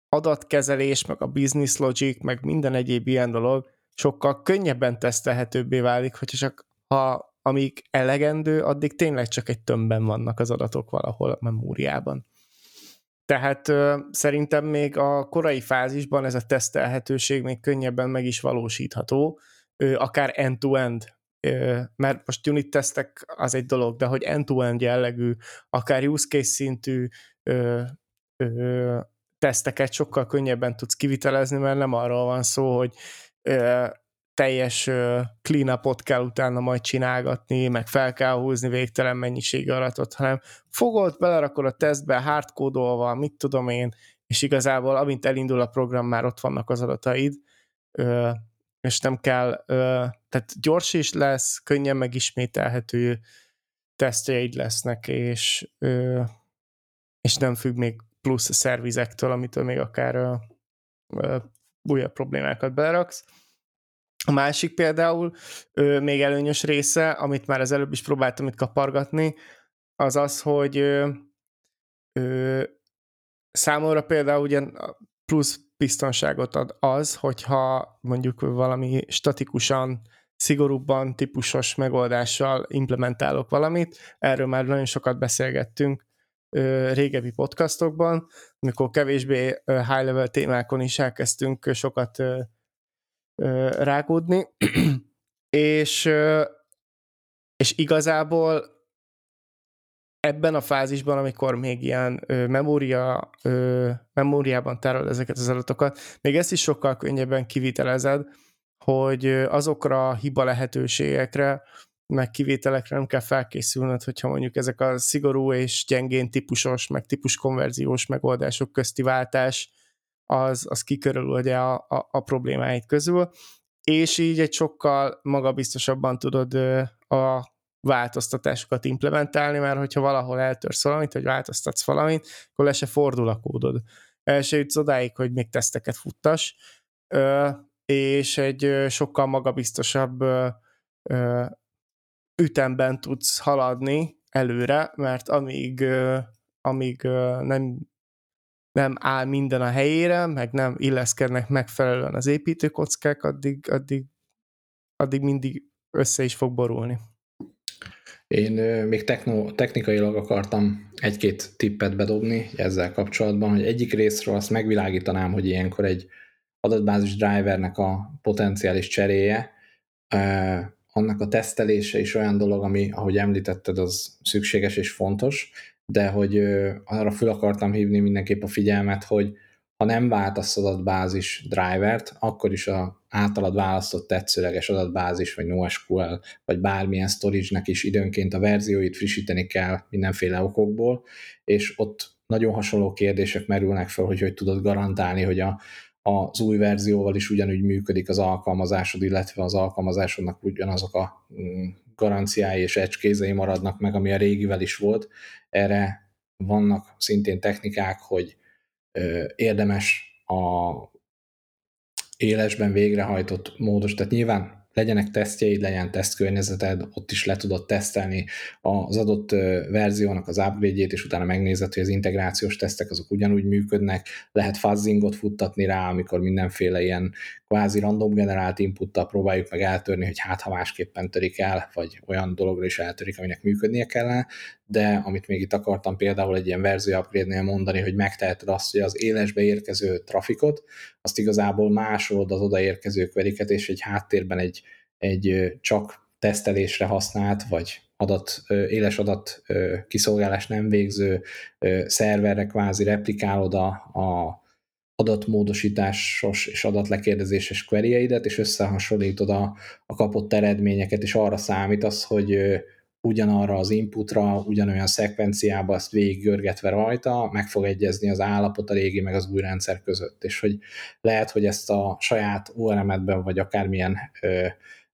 adatkezelés, meg a business logic, meg minden egyéb ilyen dolog sokkal könnyebben tesztelhetőbbé válik, hogyha csak ha amíg elegendő, addig tényleg csak egy tömbben vannak az adatok valahol a memóriában. Tehát ö, szerintem még a korai fázisban ez a tesztelhetőség még könnyebben meg is valósítható, ö, akár end-to-end, ö, mert most unit tesztek az egy dolog, de hogy end-to-end jellegű, akár use case szintű ö, ö, teszteket sokkal könnyebben tudsz kivitelezni, mert nem arról van szó, hogy ö, teljes clean kell utána majd csinálgatni, meg fel kell húzni végtelen mennyiségű adatot, hanem fogod, belerakod a tesztbe, hardkódolva, mit tudom én, és igazából amint elindul a program, már ott vannak az adataid, és nem kell, tehát gyors is lesz, könnyen megismételhető tesztjeid lesznek, és, és nem függ még plusz szervizektől, amitől még akár újabb problémákat beleraksz. A másik például, ö, még előnyös része, amit már az előbb is próbáltam itt kapargatni, az az, hogy ö, ö, számomra például ugye plusz biztonságot ad az, hogyha mondjuk valami statikusan, szigorúbban típusos megoldással implementálok valamit. Erről már nagyon sokat beszélgettünk régebbi podcastokban, amikor kevésbé high-level témákon is elkezdtünk sokat rágódni, [CLEARS THROAT] és, és igazából ebben a fázisban, amikor még ilyen ö, memória, ö, memóriában tárol ezeket az adatokat, még ezt is sokkal könnyebben kivitelezed, hogy azokra a hiba lehetőségekre, meg kivételekre nem kell felkészülnöd, hogyha mondjuk ezek a szigorú és gyengén típusos, meg típus konverziós megoldások közti váltás az, az kikörülje a, a, a problémáit közül, és így egy sokkal magabiztosabban tudod a változtatásokat implementálni, mert hogyha valahol eltörsz valamit, vagy változtatsz valamit, akkor le se fordul a kódod. Se jutsz odáig, hogy még teszteket futtas, és egy sokkal magabiztosabb ütemben tudsz haladni előre, mert amíg, amíg nem nem áll minden a helyére, meg nem illeszkednek megfelelően az építőkockák, addig, addig, addig mindig össze is fog borulni. Én még techno, technikailag akartam egy-két tippet bedobni ezzel kapcsolatban, hogy egyik részről azt megvilágítanám, hogy ilyenkor egy adatbázis drivernek a potenciális cseréje, annak a tesztelése is olyan dolog, ami, ahogy említetted, az szükséges és fontos, de hogy arra fel akartam hívni mindenképp a figyelmet, hogy ha nem váltasz adatbázis drivert, akkor is a általad választott tetszőleges adatbázis, vagy NoSQL, vagy bármilyen storage-nek is időnként a verzióit frissíteni kell mindenféle okokból, és ott nagyon hasonló kérdések merülnek fel, hogy hogy tudod garantálni, hogy a, az új verzióval is ugyanúgy működik az alkalmazásod, illetve az alkalmazásodnak ugyanazok a mm, garanciái és ecskézei maradnak meg, ami a régivel is volt. Erre vannak szintén technikák, hogy érdemes a élesben végrehajtott módos, tehát nyilván legyenek tesztjeid, legyen tesztkörnyezeted, ott is le tudod tesztelni az adott verziónak az upgrade-jét, és utána megnézed, hogy az integrációs tesztek azok ugyanúgy működnek, lehet fuzzingot futtatni rá, amikor mindenféle ilyen kvázi random generált inputtal próbáljuk meg eltörni, hogy hát ha másképpen törik el, vagy olyan dologra is eltörik, aminek működnie kellene, de amit még itt akartam például egy ilyen verzió upgrade-nél mondani, hogy megteheted azt, hogy az élesbe érkező trafikot, azt igazából másolod az odaérkező kveriket, és egy háttérben egy, egy csak tesztelésre használt, vagy adat, éles adat kiszolgálás nem végző szerverre kvázi replikálod a, a adatmódosításos és adatlekérdezéses query és összehasonlítod a, a kapott eredményeket, és arra számítasz, hogy ugyanarra az inputra, ugyanolyan szekvenciába azt görgetve rajta, meg fog egyezni az állapot a régi meg az új rendszer között, és hogy lehet, hogy ezt a saját ORM-edben, vagy akármilyen ö,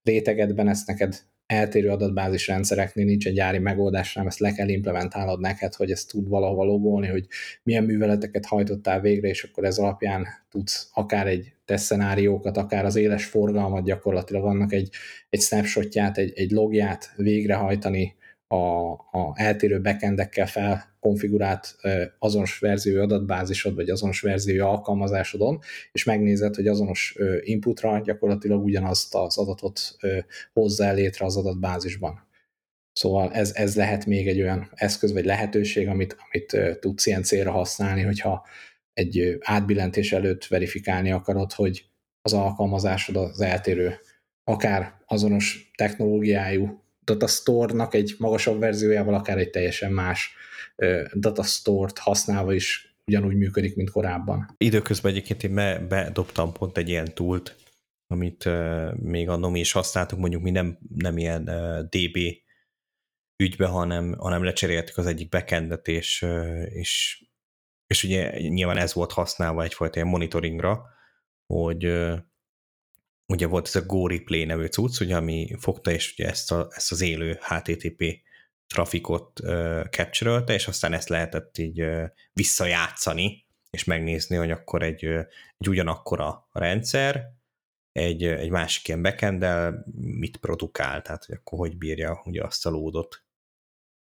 rétegedben ezt neked eltérő adatbázis rendszereknél nincs egy gyári megoldás, hanem ezt le kell implementálnod neked, hogy ezt tud valahol logolni, hogy milyen műveleteket hajtottál végre, és akkor ez alapján tudsz akár egy tesztszenáriókat, akár az éles forgalmat gyakorlatilag annak egy, egy snapshotját, egy, egy logját végrehajtani a, a eltérő backendekkel felkonfigurált azonos verzió adatbázisod, vagy azonos verzió alkalmazásodon, és megnézed, hogy azonos inputra gyakorlatilag ugyanazt az adatot hozzá létre az adatbázisban. Szóval ez, ez lehet még egy olyan eszköz vagy lehetőség, amit, amit tudsz ilyen célra használni, hogyha egy átbillentés előtt verifikálni akarod, hogy az alkalmazásod az eltérő, akár azonos technológiájú datastore-nak egy magasabb verziójával, akár egy teljesen más datastore-t használva is ugyanúgy működik, mint korábban. Időközben egyébként én be, bedobtam pont egy ilyen túlt, amit még annól mi is használtuk, mondjuk mi nem, nem ilyen DB ügybe, hanem, hanem lecseréltük az egyik backendet, és, és, és ugye nyilván ez volt használva egyfajta ilyen monitoringra, hogy ugye volt ez a Go Replay nevű cucc, ugye, ami fogta és ugye ezt, a, ezt az élő HTTP trafikot uh, capture és aztán ezt lehetett így uh, visszajátszani, és megnézni, hogy akkor egy, uh, egy ugyanakkora rendszer, egy, egy másik ilyen backend mit produkál, tehát hogy akkor hogy bírja ugye azt a lódot.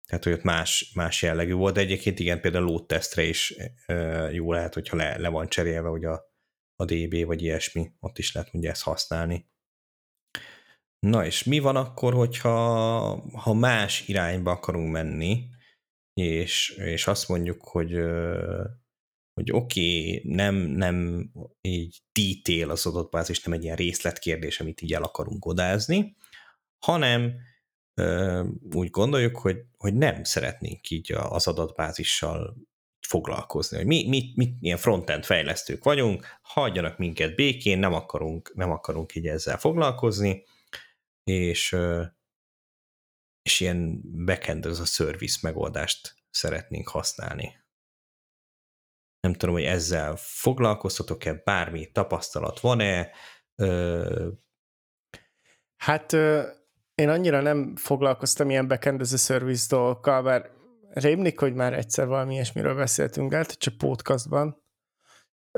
Tehát, hogy ott más, más jellegű volt, de egyébként igen, például load testre is uh, jó lehet, hogyha le, le van cserélve hogy a, a DB, vagy ilyesmi, ott is lehet ugye ezt használni. Na és mi van akkor, hogyha ha más irányba akarunk menni, és, és azt mondjuk, hogy, hogy oké, okay, nem, nem így detail az adatbázis, nem egy ilyen részletkérdés, amit így el akarunk odázni, hanem úgy gondoljuk, hogy, hogy nem szeretnénk így az adatbázissal foglalkozni, hogy mi, mi, mi ilyen frontend fejlesztők vagyunk, hagyjanak minket békén, nem akarunk, nem akarunk így ezzel foglalkozni, és, és ilyen backend az a service megoldást szeretnénk használni. Nem tudom, hogy ezzel foglalkoztatok-e, bármi tapasztalat van-e? Hát én annyira nem foglalkoztam ilyen backend as a service dolgokkal, mert rémlik, hogy már egyszer valami ilyesmiről beszéltünk, lehet, hogy csak podcastban.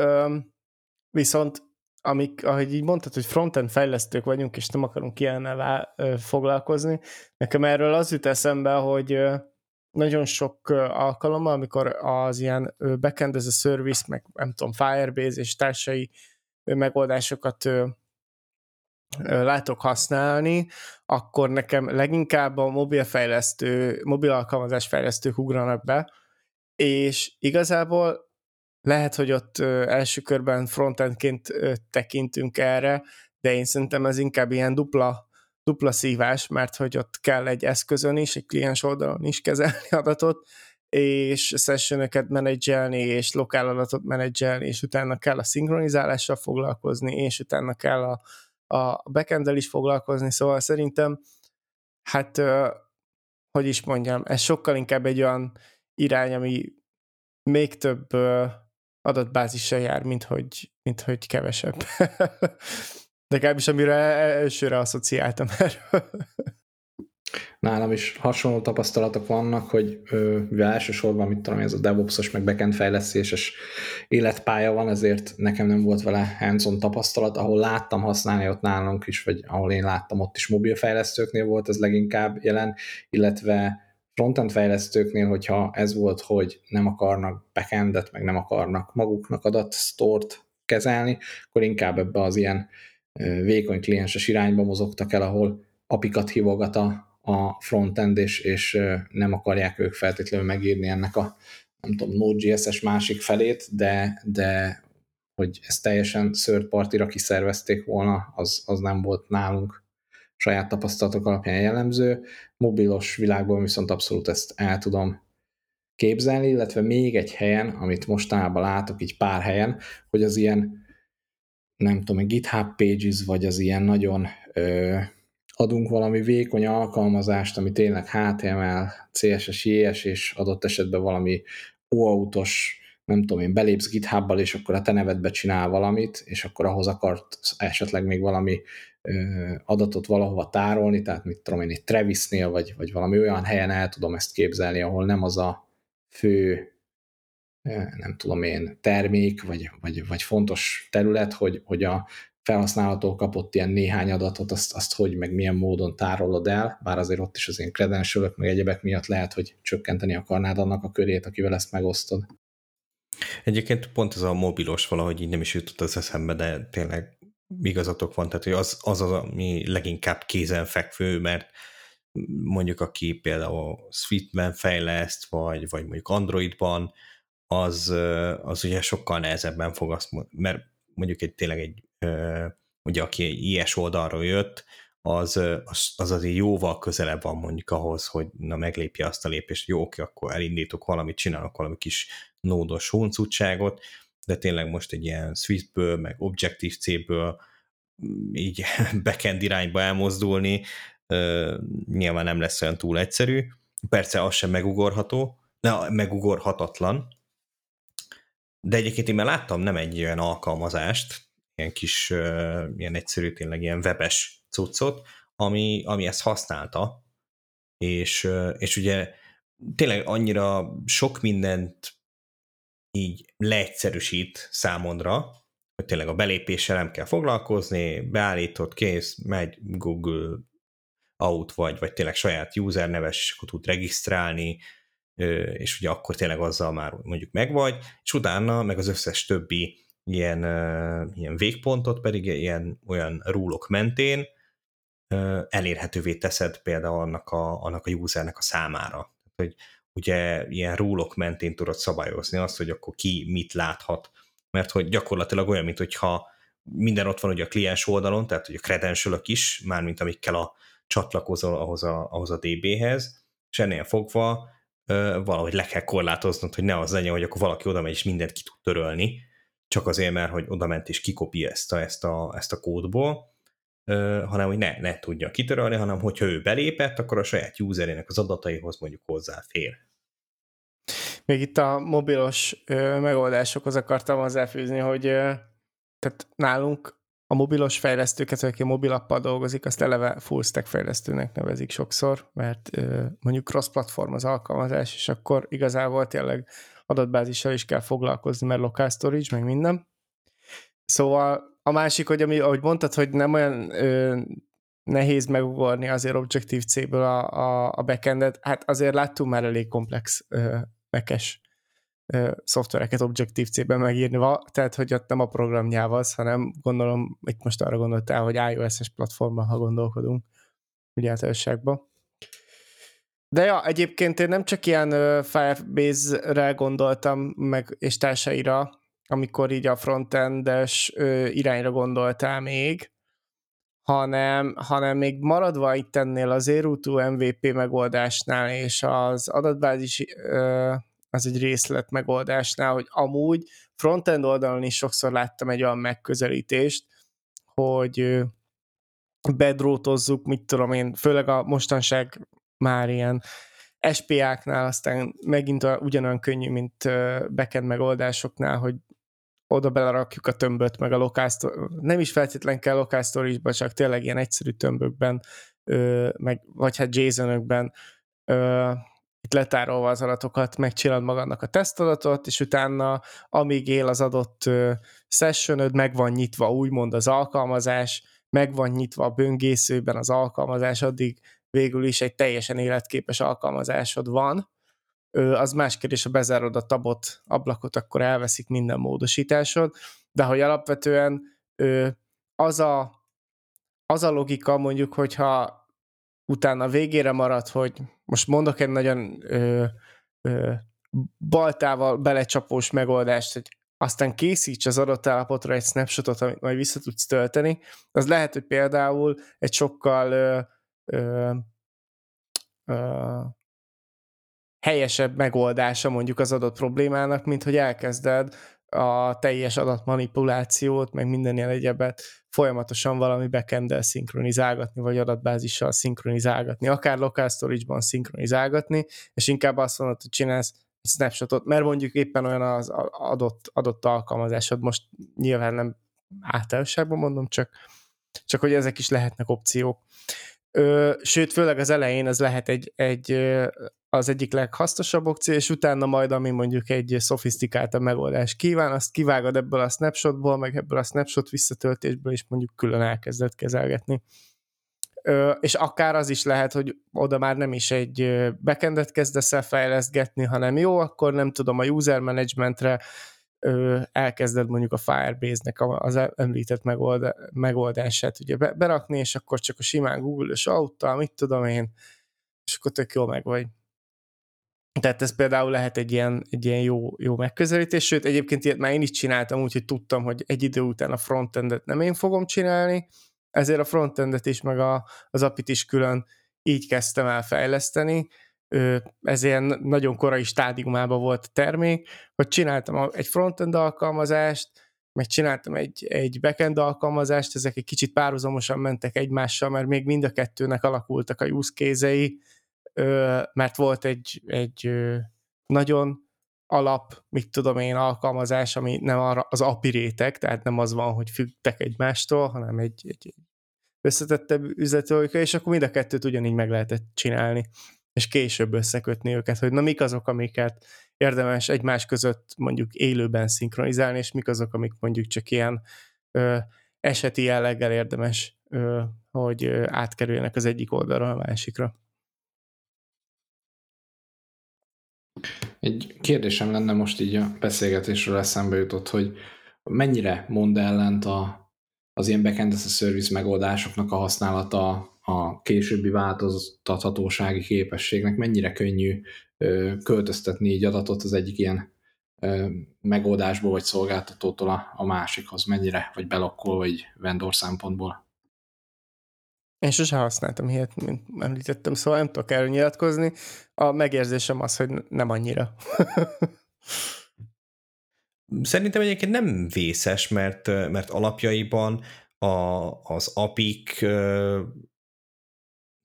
Üm, viszont amik, ahogy így mondtad, hogy frontend fejlesztők vagyunk, és nem akarunk ilyennel foglalkozni, nekem erről az jut eszembe, hogy nagyon sok alkalommal, amikor az ilyen backend as a service, meg nem tudom, Firebase és társai megoldásokat látok használni, akkor nekem leginkább a mobilfejlesztő, mobil alkalmazás fejlesztők ugranak be, és igazából lehet, hogy ott első körben frontendként tekintünk erre, de én szerintem ez inkább ilyen dupla, dupla szívás, mert hogy ott kell egy eszközön is, egy kliens oldalon is kezelni [LAUGHS] adatot, és sessionöket menedzselni, és lokál adatot menedzselni, és utána kell a szinkronizálással foglalkozni, és utána kell a, a backend is foglalkozni, szóval szerintem hát hogy is mondjam, ez sokkal inkább egy olyan irány, ami még több adatbázissal jár, mint hogy, mint hogy kevesebb. [LAUGHS] Legalábbis amire elsőre asszociáltam erről. Nálam is hasonló tapasztalatok vannak, hogy mivel elsősorban, mit tudom, ez a DevOps-os, meg backend fejlesztéses életpálya van, ezért nekem nem volt vele hands tapasztalat, ahol láttam használni ott nálunk is, vagy ahol én láttam ott is mobilfejlesztőknél volt ez leginkább jelen, illetve frontend fejlesztőknél, hogyha ez volt, hogy nem akarnak backendet, meg nem akarnak maguknak adatstort kezelni, akkor inkább ebbe az ilyen vékony klienses irányba mozogtak el, ahol apikat hívogat a, a frontend, és, és nem akarják ők feltétlenül megírni ennek a nem tudom, Node.js-es másik felét, de, de hogy ezt teljesen third party kiszervezték volna, az, az nem volt nálunk saját tapasztalatok alapján jellemző. Mobilos világban viszont abszolút ezt el tudom képzelni, illetve még egy helyen, amit mostanában látok így pár helyen, hogy az ilyen nem tudom, GitHub Pages, vagy az ilyen nagyon ö, adunk valami vékony alkalmazást, ami tényleg HTML, CSS, JS, és adott esetben valami OAutos, nem tudom én, belépsz GitHubbal, és akkor a te nevedbe csinál valamit, és akkor ahhoz akart esetleg még valami adatot valahova tárolni, tehát mit tudom én, egy Travisnél, vagy, vagy valami olyan helyen el tudom ezt képzelni, ahol nem az a fő nem tudom én, termék, vagy, vagy, vagy fontos terület, hogy, hogy a felhasználható kapott ilyen néhány adatot, azt, azt hogy meg milyen módon tárolod el, bár azért ott is az én credential meg egyebek miatt lehet, hogy csökkenteni akarnád annak a körét, akivel ezt megosztod. Egyébként pont ez a mobilos valahogy így nem is jutott az eszembe, de tényleg igazatok van, tehát hogy az az, az ami leginkább kézenfekvő, mert mondjuk aki például Sweetben fejleszt, vagy, vagy mondjuk Androidban, az, az ugye sokkal nehezebben fog azt, mert mondjuk egy tényleg egy, ugye aki ilyes oldalról jött, az, az, az azért jóval közelebb van mondjuk ahhoz, hogy na meglépje azt a lépést, jó, oké, akkor elindítok valamit, csinálok valami kis nódos huncutságot, de tényleg most egy ilyen Swiftből, meg Objective-C-ből mm, így [LAUGHS] backend irányba elmozdulni, nyilván nem lesz olyan túl egyszerű, persze az sem megugorható, de megugorhatatlan, de egyébként én már láttam nem egy olyan alkalmazást, ilyen kis, ilyen egyszerű, tényleg ilyen webes cuccot, ami, ami ezt használta, és, és ugye tényleg annyira sok mindent így leegyszerűsít számodra, hogy tényleg a belépéssel nem kell foglalkozni, beállított, kész, megy Google out, vagy, vagy tényleg saját user neves, és akkor tud regisztrálni, és ugye akkor tényleg azzal már mondjuk megvagy, és utána meg az összes többi ilyen, ilyen végpontot pedig ilyen olyan rúlok mentén elérhetővé teszed például annak a, annak a usernek a számára. Hogy ugye ilyen rúlok mentén tudod szabályozni azt, hogy akkor ki mit láthat. Mert hogy gyakorlatilag olyan, mint hogyha minden ott van ugye a kliens oldalon, tehát hogy a credential is, mármint amikkel a csatlakozol ahhoz a, ahhoz a DB-hez, és ennél fogva valahogy le kell korlátoznod, hogy ne az legyen, hogy akkor valaki oda megy és mindent ki tud törölni, csak azért, mert hogy oda ment és kikopi ezt a, ezt a, ezt a kódból, hanem hogy ne, ne tudja kitörölni, hanem hogyha ő belépett, akkor a saját userének az adataihoz mondjuk hozzáfér. Még itt a mobilos ö, megoldásokhoz akartam hozzáfűzni, hogy ö, tehát nálunk a mobilos fejlesztőket, aki mobilappal dolgozik, azt eleve full stack fejlesztőnek nevezik sokszor, mert mondjuk cross-platform az alkalmazás, és akkor igazából tényleg adatbázissal is kell foglalkozni, mert local storage, meg minden. Szóval a másik, hogy ami, ahogy mondtad, hogy nem olyan ö, nehéz megugorni azért Objective-C-ből a, a, a backendet, hát azért láttunk már elég komplex ö, backes szoftvereket Objective-C-ben megírni, tehát hogy ott nem a program nyelvaz, hanem gondolom, itt most arra gondoltál, hogy iOS-es platformban, ha gondolkodunk, ugye általánosságban. De ja, egyébként én nem csak ilyen Firebase-re gondoltam, meg és társaira, amikor így a frontendes irányra gondoltál még, hanem, hanem még maradva itt ennél az Zero MVP megoldásnál és az adatbázis az egy részlet megoldásnál, hogy amúgy frontend oldalon is sokszor láttam egy olyan megközelítést, hogy bedrótozzuk, mit tudom én, főleg a mostanság már ilyen SPA-knál aztán megint a, ugyanolyan könnyű, mint backend megoldásoknál, hogy oda belerakjuk a tömböt, meg a local nem is feltétlen kell local storage csak tényleg ilyen egyszerű tömbökben, meg, vagy hát JSON-ökben letárolva az adatokat, megcsinálod magadnak a tesztadatot, és utána amíg él az adott sessionöd, meg van nyitva úgymond az alkalmazás, meg van nyitva a böngészőben az alkalmazás, addig végül is egy teljesen életképes alkalmazásod van, az más kérdés, ha bezárod a tabot, ablakot, akkor elveszik minden módosításod, de hogy alapvetően az a, az a logika mondjuk, hogyha utána végére marad, hogy most mondok egy nagyon ö, ö, baltával belecsapós megoldást, hogy aztán készíts az adott állapotra egy snapshotot, amit majd vissza tudsz tölteni, az lehet, hogy például egy sokkal ö, ö, ö, helyesebb megoldása mondjuk az adott problémának, mint hogy elkezded a teljes adatmanipulációt, meg minden ilyen egyebet folyamatosan valami backend szinkronizálgatni, vagy adatbázissal szinkronizálgatni, akár local storage-ban szinkronizálgatni, és inkább azt mondod, hogy csinálsz egy snapshotot, mert mondjuk éppen olyan az adott, adott alkalmazásod, most nyilván nem általánosságban mondom, csak, csak hogy ezek is lehetnek opciók. Ö, sőt, főleg az elején ez lehet egy, egy az egyik leghasznosabb opció, és utána majd, ami mondjuk egy szofisztikáltabb megoldás kíván, azt kivágod ebből a snapshotból, meg ebből a snapshot visszatöltésből is mondjuk külön elkezdett kezelgetni. Ö, és akár az is lehet, hogy oda már nem is egy backendet kezdesz el fejlesztgetni, hanem jó, akkor nem tudom, a user managementre ö, elkezded mondjuk a Firebase-nek az említett megoldását ugye berakni, és akkor csak a simán Google-ös auttal, mit tudom én, és akkor tök jó meg vagy. Tehát ez például lehet egy ilyen, egy ilyen jó, jó megközelítés, sőt egyébként ilyet már én is csináltam, úgyhogy tudtam, hogy egy idő után a frontendet nem én fogom csinálni, ezért a frontendet is, meg a, az apit is külön így kezdtem el fejleszteni, ez ilyen nagyon korai stádiumában volt a termék, hogy csináltam egy frontend alkalmazást, meg csináltam egy, egy backend alkalmazást, ezek egy kicsit párhuzamosan mentek egymással, mert még mind a kettőnek alakultak a use case mert volt egy, egy nagyon alap, mit tudom én, alkalmazás, ami nem arra, az API réteg, tehát nem az van, hogy függtek egymástól, hanem egy, egy összetettebb üzletolika, és akkor mind a kettőt ugyanígy meg lehetett csinálni, és később összekötni őket, hogy na mik azok, amiket érdemes egymás között mondjuk élőben szinkronizálni, és mik azok, amik mondjuk csak ilyen ö, eseti jelleggel érdemes, ö, hogy átkerüljenek az egyik oldalra a másikra. Egy kérdésem lenne most így a beszélgetésről eszembe jutott, hogy mennyire mond ellent a, az ilyen backend as a service megoldásoknak a használata a későbbi változtathatósági képességnek, mennyire könnyű ö, költöztetni így adatot az egyik ilyen ö, megoldásból vagy szolgáltatótól a, a másikhoz, mennyire, vagy belokkol, vagy vendor szempontból. Én sose használtam ilyet, mint említettem, szóval nem tudok erről nyilatkozni. A megérzésem az, hogy nem annyira. [LAUGHS] Szerintem egyébként nem vészes, mert, mert alapjaiban a, az apik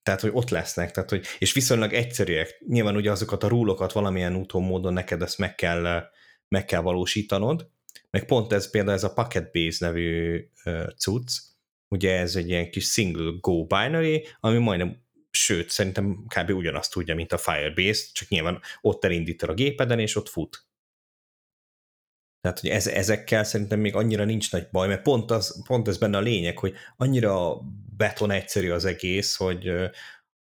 tehát, hogy ott lesznek, tehát, hogy, és viszonylag egyszerűek. Nyilván ugye azokat a rúlokat valamilyen úton, módon neked ezt meg kell, meg kell valósítanod, meg pont ez például ez a Packet Base nevű cucc, ugye ez egy ilyen kis single go binary, ami majdnem sőt, szerintem kb. ugyanazt tudja, mint a Firebase, csak nyilván ott elindítod a gépeden, és ott fut. Tehát, hogy ez, ezekkel szerintem még annyira nincs nagy baj, mert pont, az, pont ez benne a lényeg, hogy annyira beton egyszerű az egész, hogy,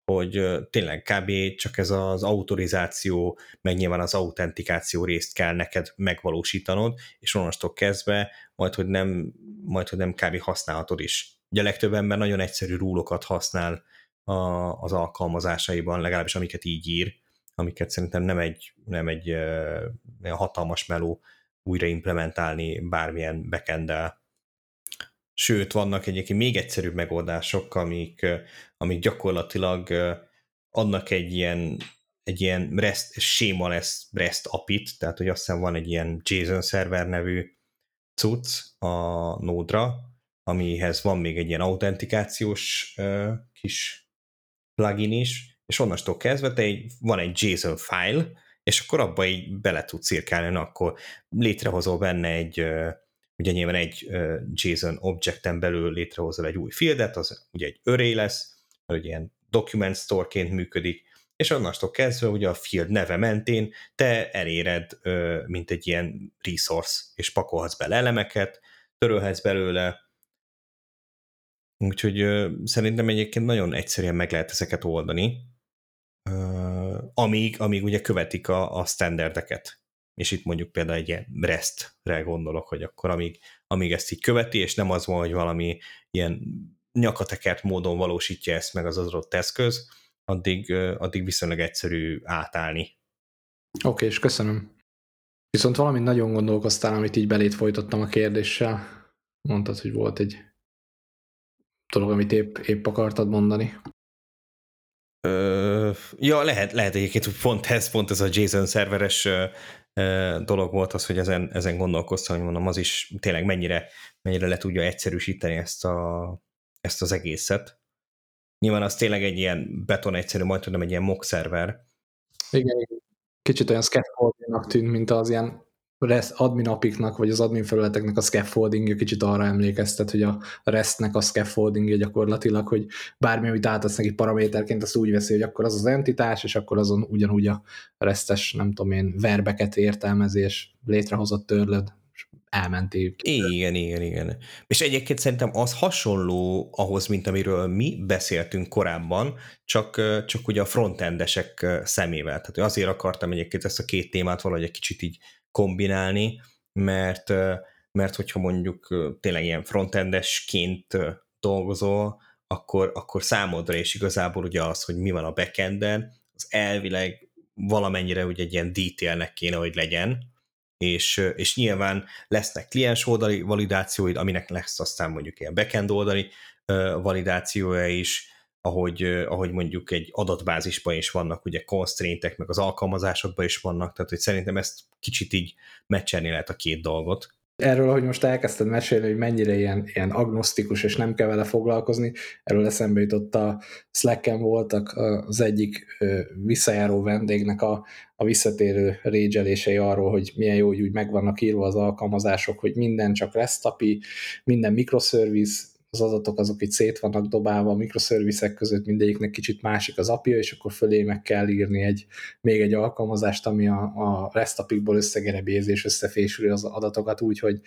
hogy tényleg kb. csak ez az autorizáció, meg nyilván az autentikáció részt kell neked megvalósítanod, és onnantól kezdve majd, hogy nem, majd, hogy nem kb. használhatod is. Ugye a legtöbb ember nagyon egyszerű rúlokat használ a, az alkalmazásaiban, legalábbis amiket így ír, amiket szerintem nem egy, nem egy uh, hatalmas meló újra implementálni bármilyen backend Sőt, vannak egyébként még egyszerűbb megoldások, amik, amik gyakorlatilag adnak egy ilyen, egy ilyen REST, séma lesz REST apit, tehát hogy azt hiszem van egy ilyen JSON szerver nevű cucc a Node-ra, amihez van még egy ilyen autentikációs kis plugin is, és onnastól kezdve te egy, van egy JSON file, és akkor abba így bele tudsz cirkálni, akkor létrehozol benne egy, ugye nyilván egy JSON objecten belül létrehozol egy új fieldet, az ugye egy array lesz, vagy ilyen document storeként működik, és onnastól kezdve ugye a field neve mentén te eléred, mint egy ilyen resource, és pakolhatsz bele elemeket, törölhetsz belőle, úgyhogy szerintem egyébként nagyon egyszerűen meg lehet ezeket oldani, amíg, amíg ugye követik a, a standardeket. És itt mondjuk például egy ilyen REST-re gondolok, hogy akkor amíg, amíg ezt így követi, és nem az van, hogy valami ilyen nyakatekert módon valósítja ezt meg az adott eszköz, addig, addig viszonylag egyszerű átállni. Oké, okay, és köszönöm. Viszont valami nagyon gondolkoztál, amit így belét folytattam a kérdéssel. Mondtad, hogy volt egy dolog, amit épp, épp akartad mondani. Ja, lehet, lehet egyébként, hogy pont ez, pont ez a JSON szerveres dolog volt az, hogy ezen, ezen gondolkoztam, hogy mondom, az is tényleg mennyire, mennyire le tudja egyszerűsíteni ezt, a, ezt az egészet. Nyilván az tényleg egy ilyen beton egyszerű, majd tudom, egy ilyen mock szerver. Igen, kicsit olyan scaffoldingnak tűnt, mint az ilyen admin apiknak, vagy az admin felületeknek a scaffolding kicsit arra emlékeztet, hogy a REST-nek a scaffolding gyakorlatilag, hogy bármi, amit átadsz neki paraméterként, azt úgy veszi, hogy akkor az az entitás, és akkor azon ugyanúgy a restes, nem tudom én, verbeket értelmezés, létrehozott törlöd, elmenti. Igen, igen, igen. És egyébként szerintem az hasonló ahhoz, mint amiről mi beszéltünk korábban, csak, csak ugye a frontendesek szemével. Tehát azért akartam egyébként ezt a két témát valahogy egy kicsit így kombinálni, mert, mert hogyha mondjuk tényleg ilyen frontendesként dolgozol, akkor, akkor számodra is igazából ugye az, hogy mi van a backenden, az elvileg valamennyire ugye egy ilyen detailnek kéne, hogy legyen, és, és nyilván lesznek kliens oldali validációid, aminek lesz aztán mondjuk ilyen backend oldali validációja is, ahogy, ahogy mondjuk egy adatbázisban is vannak ugye constraintek, meg az alkalmazásokban is vannak, tehát hogy szerintem ezt kicsit így meccselni lehet a két dolgot. Erről, ahogy most elkezdted mesélni, hogy mennyire ilyen, ilyen agnosztikus, és nem kell vele foglalkozni, erről eszembe jutott a Slack-en voltak az egyik visszajáró vendégnek a, a visszatérő régyelései arról, hogy milyen jó, hogy úgy meg vannak írva az alkalmazások, hogy minden csak REST API, minden microservice, az adatok azok itt szét vannak dobálva a mikroszervizek között, mindegyiknek kicsit másik az apja, és akkor fölé meg kell írni egy, még egy alkalmazást, ami a, a REST apikból összegerebézi és összefésüli az adatokat úgy, hogy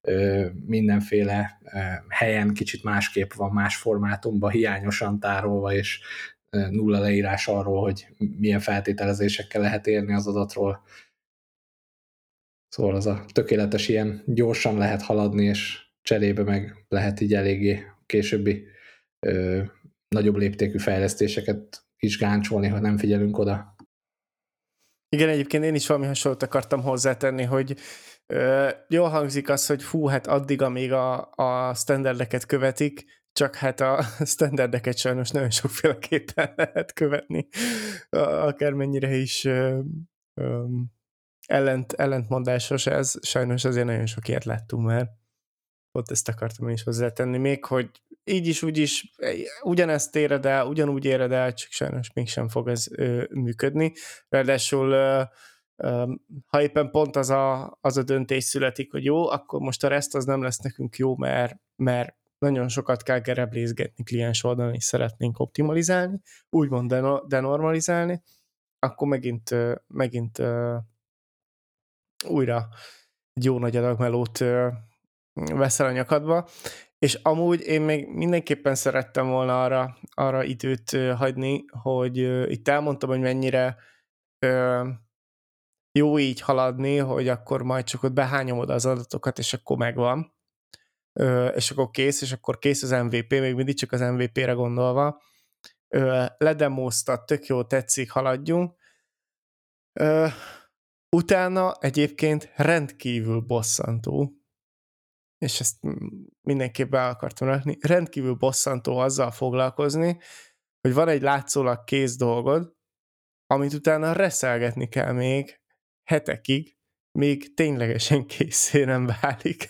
ö, mindenféle ö, helyen kicsit másképp van, más formátumban, hiányosan tárolva, és ö, nulla leírás arról, hogy milyen feltételezésekkel lehet érni az adatról. Szóval az a tökéletes ilyen gyorsan lehet haladni, és cserébe meg lehet így eléggé későbbi ö, nagyobb léptékű fejlesztéseket is gáncsolni, ha nem figyelünk oda. Igen, egyébként én is valami hasonlót akartam hozzátenni, hogy ö, jól hangzik az, hogy fú, hát addig, amíg a, a standardeket követik, csak hát a [LAUGHS] standardeket sajnos nagyon sokféleképpen [LAUGHS] lehet követni, akármennyire is ö, ö, ellent, ellentmondásos ez, sajnos azért nagyon sok ilyet láttunk már. Ott ezt akartam én is hozzátenni még, hogy így is, úgy is ugyanezt éred el, ugyanúgy éred el, csak sajnos mégsem fog ez ö, működni. Ráadásul ö, ö, ha éppen pont az a, az a döntés születik, hogy jó, akkor most a rest az nem lesz nekünk jó, mert, mert nagyon sokat kell gereblézgetni kliens oldalon, és szeretnénk optimalizálni, úgymond denormalizálni, akkor megint, megint újra egy jó nagy adag melót veszel a nyakadba, és amúgy én még mindenképpen szerettem volna arra, arra időt hagyni, hogy itt elmondtam, hogy mennyire jó így haladni, hogy akkor majd csak ott behányom oda az adatokat, és akkor megvan, és akkor kész, és akkor kész az MVP, még mindig csak az MVP-re gondolva, ledemóztat, tök jó, tetszik, haladjunk. Utána egyébként rendkívül bosszantó, és ezt mindenképp be akartam rakni, rendkívül bosszantó azzal foglalkozni, hogy van egy látszólag kész dolgod, amit utána reszelgetni kell még hetekig, még ténylegesen [LAUGHS] készé nem válik.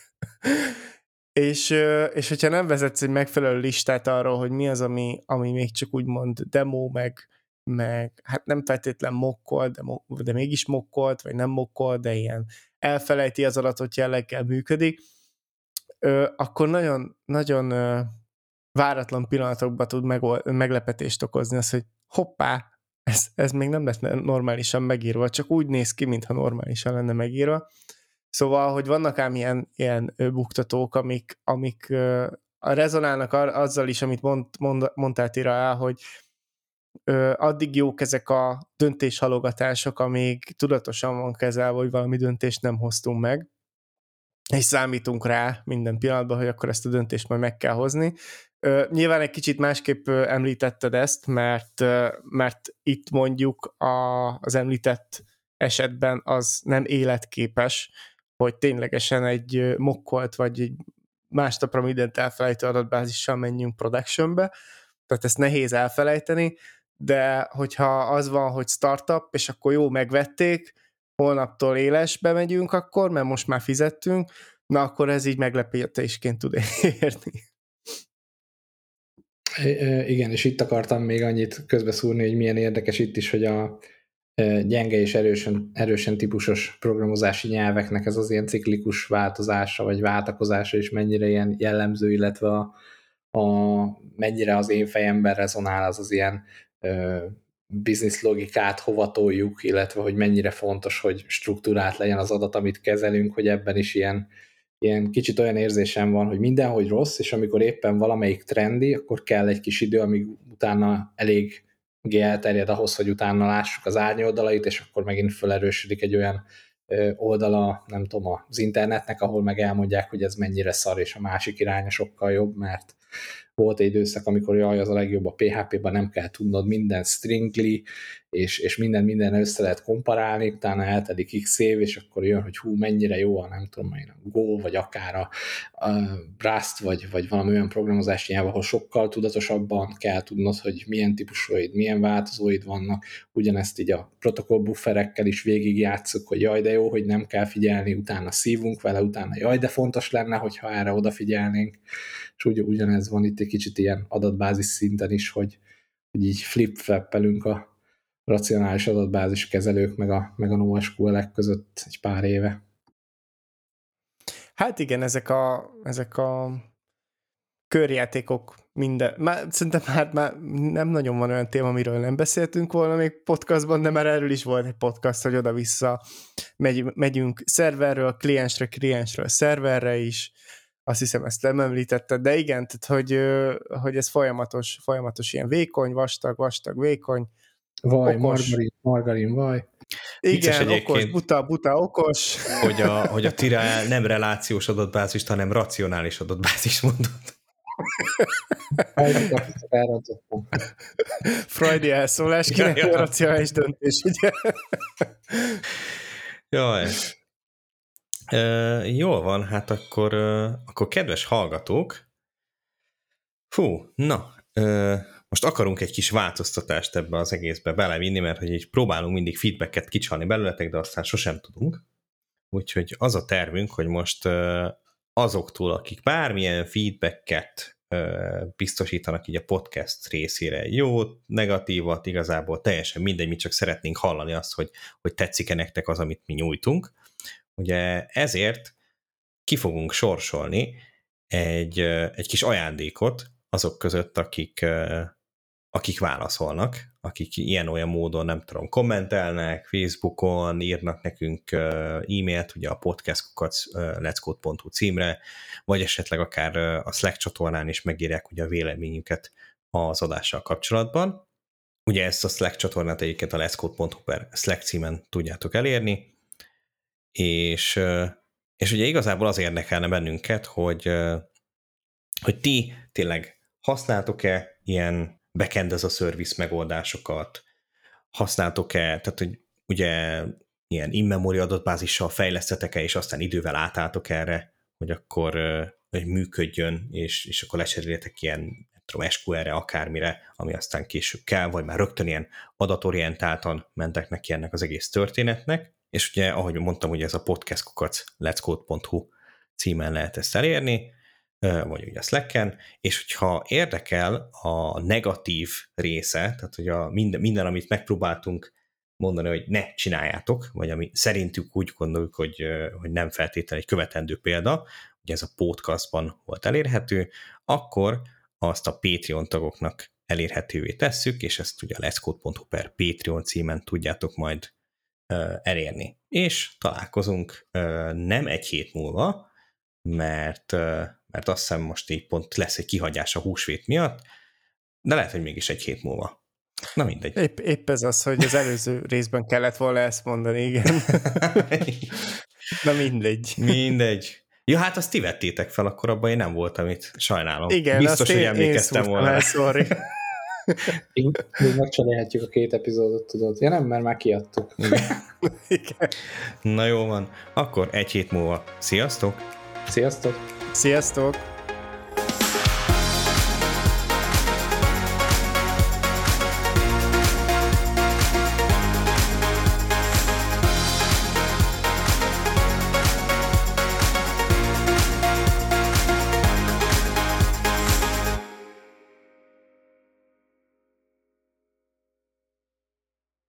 és, és hogyha nem vezetsz egy megfelelő listát arról, hogy mi az, ami, ami még csak úgymond demo, meg, meg hát nem feltétlen mokkol, de, de mégis mokkolt, vagy nem mokkol, de ilyen elfelejti az adatot jelleggel működik, ö, akkor nagyon, nagyon ö, váratlan pillanatokban tud meg, meglepetést okozni az, hogy hoppá, ez, ez még nem lesz normálisan megírva, csak úgy néz ki, mintha normálisan lenne megírva. Szóval, hogy vannak ám ilyen, ilyen buktatók, amik, amik rezonálnak azzal is, amit mond, mond, mondtál Tira el, hogy ö, addig jók ezek a döntéshalogatások, amíg tudatosan van kezelve, hogy valami döntést nem hoztunk meg, és számítunk rá minden pillanatban, hogy akkor ezt a döntést majd meg kell hozni. Nyilván egy kicsit másképp említetted ezt, mert, mert itt mondjuk a, az említett esetben az nem életképes, hogy ténylegesen egy mokkolt vagy egy másnapra mindent elfelejtő adatbázissal menjünk productionbe, tehát ezt nehéz elfelejteni, de hogyha az van, hogy startup, és akkor jó, megvették, holnaptól élesbe megyünk akkor, mert most már fizettünk, na akkor ez így meglepetésként tud érni. Igen, és itt akartam még annyit közbeszúrni, hogy milyen érdekes itt is, hogy a gyenge és erősen, erősen típusos programozási nyelveknek ez az ilyen ciklikus változása, vagy váltakozása is mennyire ilyen jellemző, illetve a, a mennyire az én fejemben rezonál az az ilyen biznisz logikát hova toljuk, illetve hogy mennyire fontos, hogy struktúrát legyen az adat, amit kezelünk, hogy ebben is ilyen, ilyen kicsit olyan érzésem van, hogy mindenhogy rossz, és amikor éppen valamelyik trendi, akkor kell egy kis idő, amíg utána elég elterjed ahhoz, hogy utána lássuk az árnyoldalait, és akkor megint felerősödik egy olyan oldala, nem tudom, az internetnek, ahol meg elmondják, hogy ez mennyire szar, és a másik iránya sokkal jobb, mert volt egy időszak, amikor jaj, az a legjobb a PHP-ban nem kell tudnod minden stringly, és, és minden minden össze lehet komparálni, utána eltelik x év, és akkor jön, hogy hú, mennyire jó a nem tudom én, a Go, vagy akár a, a Rust, vagy, vagy valami olyan programozási nyelv, ahol sokkal tudatosabban kell tudnod, hogy milyen típusúid, milyen változóid vannak, ugyanezt így a protokoll bufferekkel is végigjátszuk, hogy jaj, de jó, hogy nem kell figyelni, utána szívunk vele, utána jaj, de fontos lenne, hogyha erre odafigyelnénk, és ugy, ugyanez van itt egy kicsit ilyen adatbázis szinten is, hogy, hogy így flip-flappelünk a racionális adatbázis kezelők meg a, meg a NoSQL-ek között egy pár éve. Hát igen, ezek a, ezek a körjátékok minden, már, szerintem már, már nem nagyon van olyan téma, amiről nem beszéltünk volna még podcastban, de már erről is volt egy podcast, hogy oda-vissza megy, megyünk szerverről, kliensre, kliensről, szerverre is, azt hiszem ezt nem említetted, de igen, tehát hogy, hogy ez folyamatos, folyamatos ilyen vékony, vastag, vastag, vékony, Vaj, okos. margarin, margarin, vaj. Igen, okos, buta, buta, okos. Hogy a, hogy a Tira nem relációs adatbázis, hanem racionális adatbázis mondott. Freudi elszólás, kinek ja, ja. racionális döntés, ugye? Jaj. E, jól van, hát akkor, akkor kedves hallgatók, fú, na, most akarunk egy kis változtatást ebbe az egészbe belevinni, mert hogy így próbálunk mindig feedbacket kicsalni belőletek, de aztán sosem tudunk. Úgyhogy az a tervünk, hogy most azoktól, akik bármilyen feedbacket biztosítanak így a podcast részére, jó, negatívat, igazából teljesen mindegy, mi csak szeretnénk hallani azt, hogy, hogy tetszik-e nektek az, amit mi nyújtunk. Ugye ezért ki fogunk sorsolni egy, egy kis ajándékot azok között, akik akik válaszolnak, akik ilyen-olyan módon, nem tudom, kommentelnek, Facebookon, írnak nekünk e-mailt, ugye a podcastkukat let's.hu címre, vagy esetleg akár a Slack csatornán is megírják ugye a véleményüket az adással kapcsolatban. Ugye ezt a Slack csatornát egyébként a let's.hu per Slack címen tudjátok elérni, és, és ugye igazából az érdekelne bennünket, hogy, hogy ti tényleg használtok-e ilyen backend as a service megoldásokat, használtok-e, tehát hogy ugye ilyen in-memory adatbázissal fejlesztetek-e, és aztán idővel átálltok erre, hogy akkor hogy működjön, és, és akkor lecseréljetek ilyen nem tudom, SQL-re, akármire, ami aztán később kell, vagy már rögtön ilyen adatorientáltan mentek neki ennek az egész történetnek, és ugye, ahogy mondtam, ugye ez a podcastkukac let'scode.hu címen lehet ezt elérni, vagy ugye a Slacken, és hogyha érdekel a negatív része, tehát hogy a minden, minden, amit megpróbáltunk mondani, hogy ne csináljátok, vagy ami szerintük úgy gondoljuk, hogy, hogy nem feltétlenül egy követendő példa, ugye ez a podcastban volt elérhető, akkor azt a Patreon tagoknak elérhetővé tesszük, és ezt ugye a leszkód.hu per Patreon címen tudjátok majd elérni. És találkozunk nem egy hét múlva, mert, mert azt hiszem most így pont lesz egy kihagyás a húsvét miatt, de lehet, hogy mégis egy hét múlva. Na mindegy. Épp, épp ez az, hogy az előző [LAUGHS] részben kellett volna ezt mondani, igen. [LAUGHS] Na mindegy. Mindegy. Ja, hát azt ti vettétek fel, akkor abban én nem voltam itt. Sajnálom. Igen, Biztos, hogy én, emlékeztem én volna. El, sorry. [LAUGHS] [LAUGHS] Még, megcsinálhatjuk a két epizódot, tudod. Ja nem, mert már kiadtuk. [LAUGHS] Igen. Na jó van. Akkor egy hét múlva. Sziasztok! Sziasztok! Sziasztok!